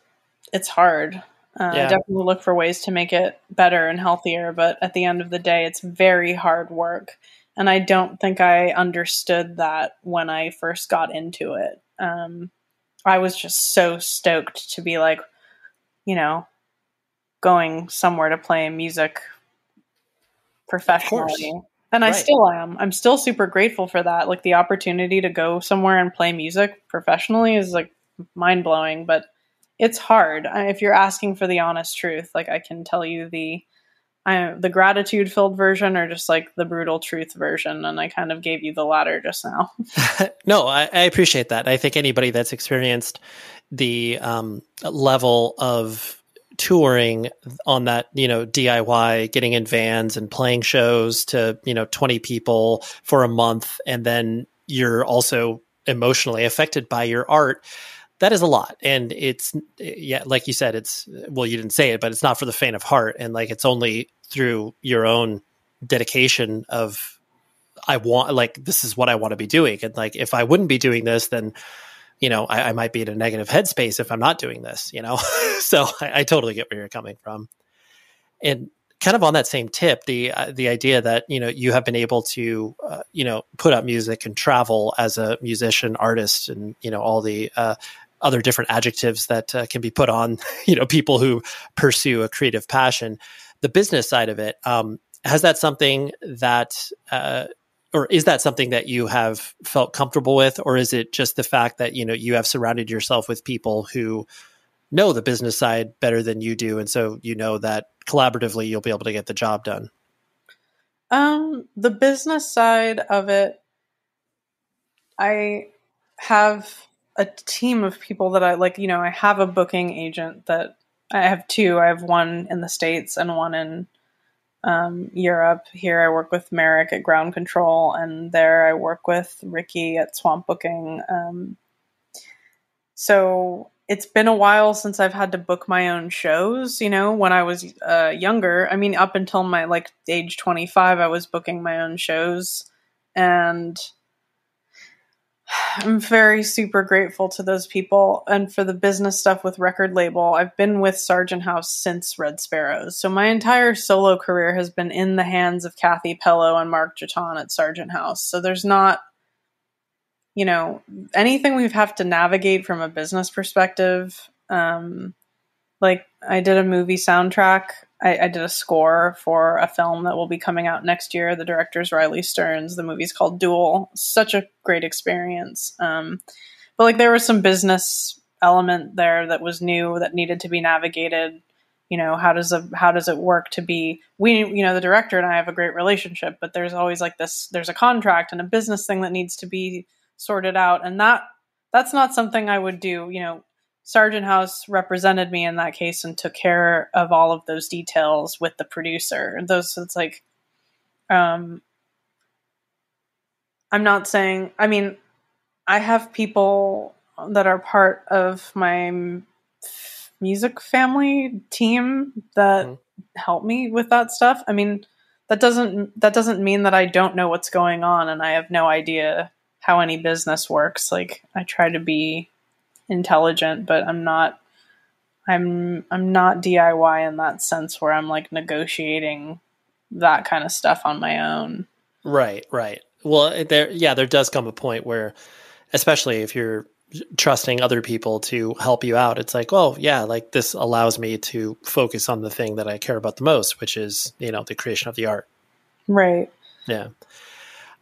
Speaker 6: it's hard uh,
Speaker 5: Yeah.
Speaker 6: i definitely look for ways to make it better and healthier but at the end of the day it's very hard work and i don't think i understood that when i first got into it um i was just so stoked to be like you know going somewhere to play music professionally. And I still am. I'm still super grateful for that. Like the opportunity to go somewhere and play music professionally is like mind blowing, but it's hard. If you're asking for the honest truth, like I can tell you the I, the gratitude filled version or just like the brutal truth version, and I kind of gave you the latter just now. <laughs> <laughs>
Speaker 5: no, I, I appreciate that. I think anybody that's experienced the um, level of touring on that, you know, DIY, getting in vans and playing shows to, you know, 20 people for a month, and then you're also emotionally affected by your art. That is a lot. And it's, yeah, like you said, it's, well, you didn't say it, but it's not for the faint of heart. And like, it's only through your own dedication of, I want, like, this is what I want to be doing. And like, if I wouldn't be doing this, then, you know, I, I might be in a negative headspace if I'm not doing this, you know? <laughs> so I, I totally get where you're coming from. And kind of on that same tip, the, uh, the idea that, you know, you have been able to, uh, you know, put out music and travel as a musician, artist, and, you know, all the, uh, other different adjectives that uh, can be put on, <laughs> you know, people who pursue a creative passion. The business side of it, um, has that something that, uh, or is that something that you have felt comfortable with, or is it just the fact that you know you have surrounded yourself with people who know the business side better than you do, and so you know that collaboratively you'll be able to get the job done?
Speaker 6: Um, the business side of it, I have a team of people that I like. You know, I have a booking agent that I have two. I have one in the states and one in um, Europe. Here, I work with Merrick at Ground Control, and there I work with Ricky at Swamp Booking. Um, so it's been a while since I've had to book my own shows. You know, when I was uh, younger, I mean, up until my like age twenty five, I was booking my own shows, and I'm very super grateful to those people. And for the business stuff with record label, I've been with Sargent House since Red Sparowes. So my entire solo career has been in the hands of Cathy Pellow and Mark Jaton at Sargent House. So there's not, you know, anything we have to navigate from a business perspective. Um, like I did a movie soundtrack. I, I did a score for a film that will be coming out next year. The director's Riley Stearns. The movie's called Dual. Such a great experience. Um, but like there was some business element there that was new that needed to be navigated. You know, how does a how does it work to be we you know the director and I have a great relationship, but there's always like this there's a contract and a business thing that needs to be sorted out, and that that's not something I would do. You know, Sargent House represented me in that case and took care of all of those details with the producer. Those it's like um I'm not saying I mean I have people that are part of my music family team that
Speaker 5: Mhm.
Speaker 6: help me with that stuff. I mean that doesn't that doesn't mean that I don't know what's going on and I have no idea how any business works. Like I try to be intelligent, but I'm not I'm I'm not DIY in that sense where I'm like negotiating that kind of stuff on my own.
Speaker 5: Right, right. Well, there, yeah, there does come a point where, especially if you're trusting other people to help you out, it's like, oh, yeah, like this allows me to focus on the thing that I care about the most, which is, you know, the creation of the art.
Speaker 6: Right.
Speaker 5: Yeah.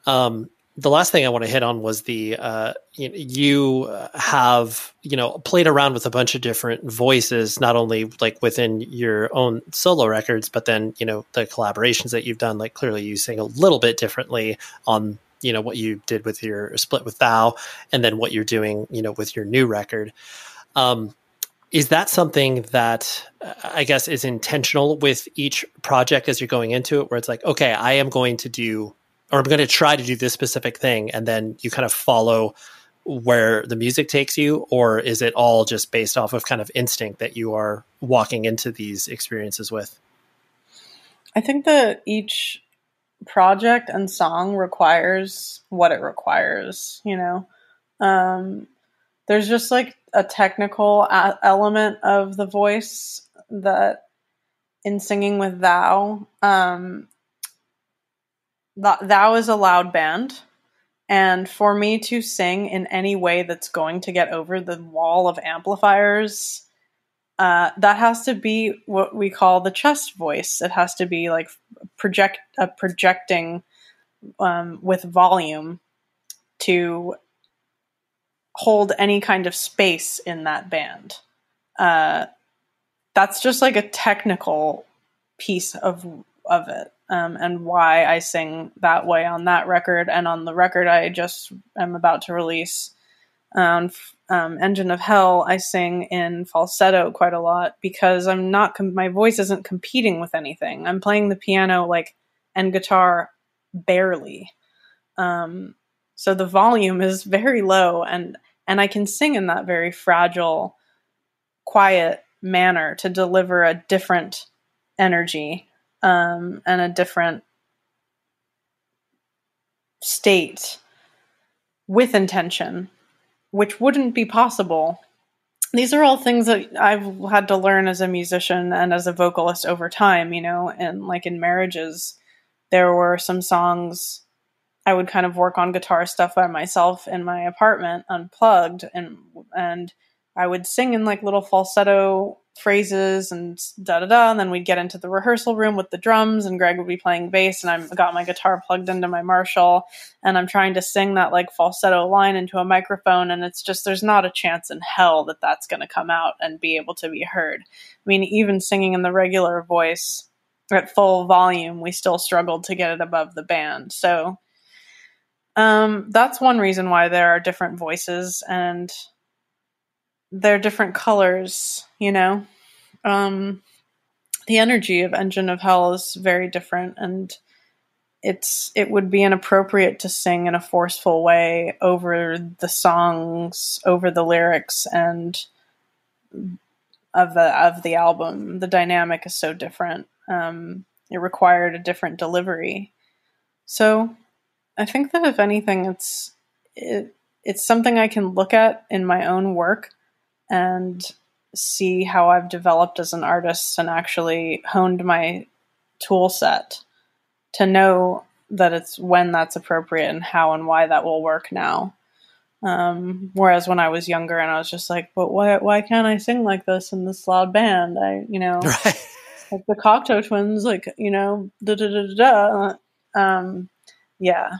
Speaker 5: Um, the last thing I want to hit on was the uh, you, uh, have you know played around with a bunch of different voices, not only like within your own solo records, but then you know the collaborations that you've done. Like clearly, you sing a little bit differently on you know what you did with your split with Thou, and then what you're doing you know with your new record. Um, is that something that uh, I guess is intentional with each project as you're going into it, where it's like, okay, I am going to do or I'm going to try to do this specific thing, and then you kind of follow where the music takes you, or is it all just based off of kind of instinct that you are walking into these experiences with?
Speaker 6: I think that each project and song requires what it requires, you know. Um, there's just like a technical a- element of the voice that in singing with thou um, thou is a loud band. And for me to sing in any way that's going to get over the wall of amplifiers uh, that has to be what we call the chest voice. It has to be like project uh, projecting um, with volume to hold any kind of space in that band. Uh, that's just like a technical piece of of it um, and why I sing that way on that record and on the record I just am about to release. Um, um, Engine of Hell, I sing in falsetto quite a lot because I'm not, com- my voice isn't competing with anything. I'm playing the piano like and guitar barely. Um, so the volume is very low and, and I can sing in that very fragile, quiet manner to deliver a different energy um, and a different state with intention, which wouldn't be possible. These are all things that I've had to learn as a musician and as a vocalist over time, you know, and like in Marriages, there were some songs I would kind of work on guitar stuff by myself in my apartment unplugged and and I would sing in like little falsetto phrases and da da da. And then we'd get into the rehearsal room with the drums, and Greg would be playing bass, and I got my guitar plugged into my Marshall, and I'm trying to sing that like falsetto line into a microphone, and it's just there's not a chance in hell that that's going to come out and be able to be heard. I mean, even singing in the regular voice at full volume, we still struggled to get it above the band. So. Um, that's one reason why there are different voices and they're different colors, you know. Um, the energy of Engine of Hell is very different, and it's it would be inappropriate to sing in a forceful way over the songs, over the lyrics, and of the of the album. The dynamic is so different. Um, it required a different delivery. So, I think that if anything, it's it, it's something I can look at in my own work and see how I've developed as an artist and actually honed my tool set to know that it's when that's appropriate and how and why that will work now. Um, whereas when I was younger and I was just like, but why why can't I sing like this in this loud band? I you know <laughs> right. like the Cocteau Twins, like you know da da da da. Um, yeah.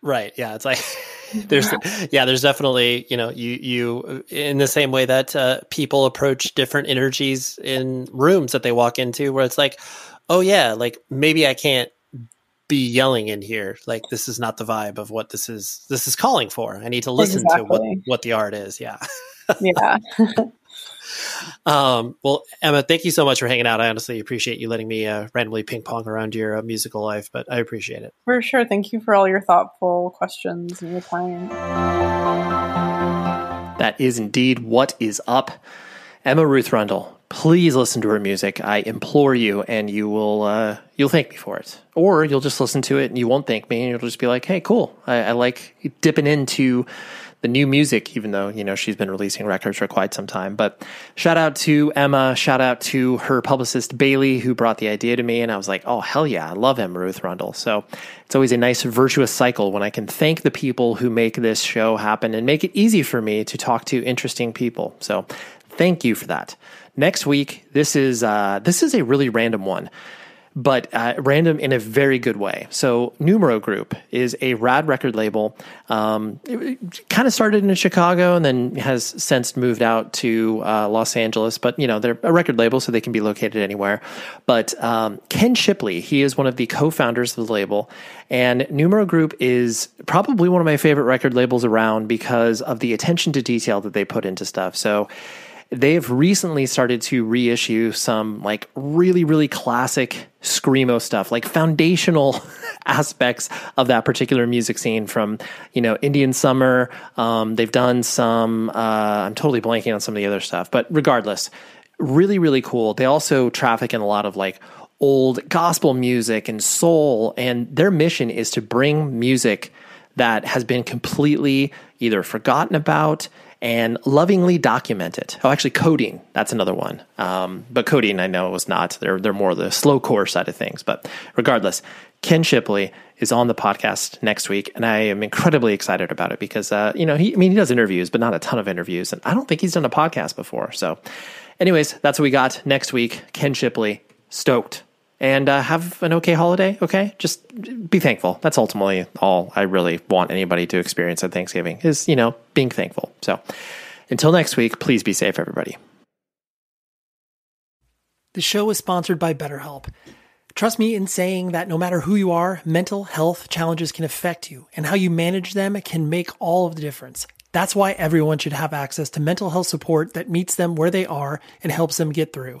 Speaker 5: Right. Yeah. It's like <laughs> <laughs> there's yeah there's definitely you know you you in the same way that uh, people approach different energies in rooms that they walk into where it's like oh yeah like maybe i can't be yelling in here. Like this is not the vibe of what this is this is calling for. I need to listen exactly. to what what the art is. Yeah. <laughs>
Speaker 6: Yeah <laughs>
Speaker 5: um, well, Emma, thank you so much for hanging out. I honestly appreciate you letting me uh, randomly ping pong around your uh, musical life, but I appreciate it.
Speaker 6: For sure. Thank you for all your thoughtful questions and your time.
Speaker 2: That is indeed what is up. Emma Ruth Rundle, please listen to her music. I implore you, and you will uh, you'll thank me for it, or you'll just listen to it and you won't thank me, and you'll just be like, "Hey, cool. I, I like dipping into the new music, even though, you know, she's been releasing records for quite some time. But shout out to Emma, shout out to her publicist Bailey, who brought the idea to me. And I was like, oh, hell yeah, I love Emma Ruth Rundle. So it's always a nice virtuous cycle when I can thank the people who make this show happen and make it easy for me to talk to interesting people. So thank you for that. Next week, this is uh, this is a really random one but uh, random in a very good way. So, Numero Group is a rad record label. Um, kind of started in Chicago and then has since moved out to uh, Los Angeles. But you know, they're a record label, so they can be located anywhere. But um, Ken Shipley, he is one of the co-founders of the label, and Numero Group is probably one of my favorite record labels around because of the attention to detail that they put into stuff. So they've recently started to reissue some like really, really classic screamo stuff, like foundational <laughs> aspects of that particular music scene from, you know, Indian Summer. Um, they've done some, uh, I'm totally blanking on some of the other stuff, but regardless, really, really cool. They also traffic in a lot of like old gospel music and soul. And their mission is to bring music that has been completely either forgotten about and lovingly document it. Oh, actually, Codeine. That's another one. Um, but Codeine, I know, was not. They're, they're more the slow core side of things. But regardless, Ken Shipley is on the podcast next week, and I am incredibly excited about it because, uh, you know, he, I mean, he does interviews, but not a ton of interviews. And I don't think he's done a podcast before. So, anyways, that's what we got next week. Ken Shipley, stoked and uh, have an okay holiday. Okay, just be thankful. That's ultimately all I really want anybody to experience at Thanksgiving is you know being thankful. So until next week, please be safe, everybody.
Speaker 5: The show is sponsored by BetterHelp. Trust me in saying that no matter who you are, mental health challenges can affect you, and how you manage them can make all of the difference. That's why everyone should have access to mental health support that meets them where they are and helps them get through.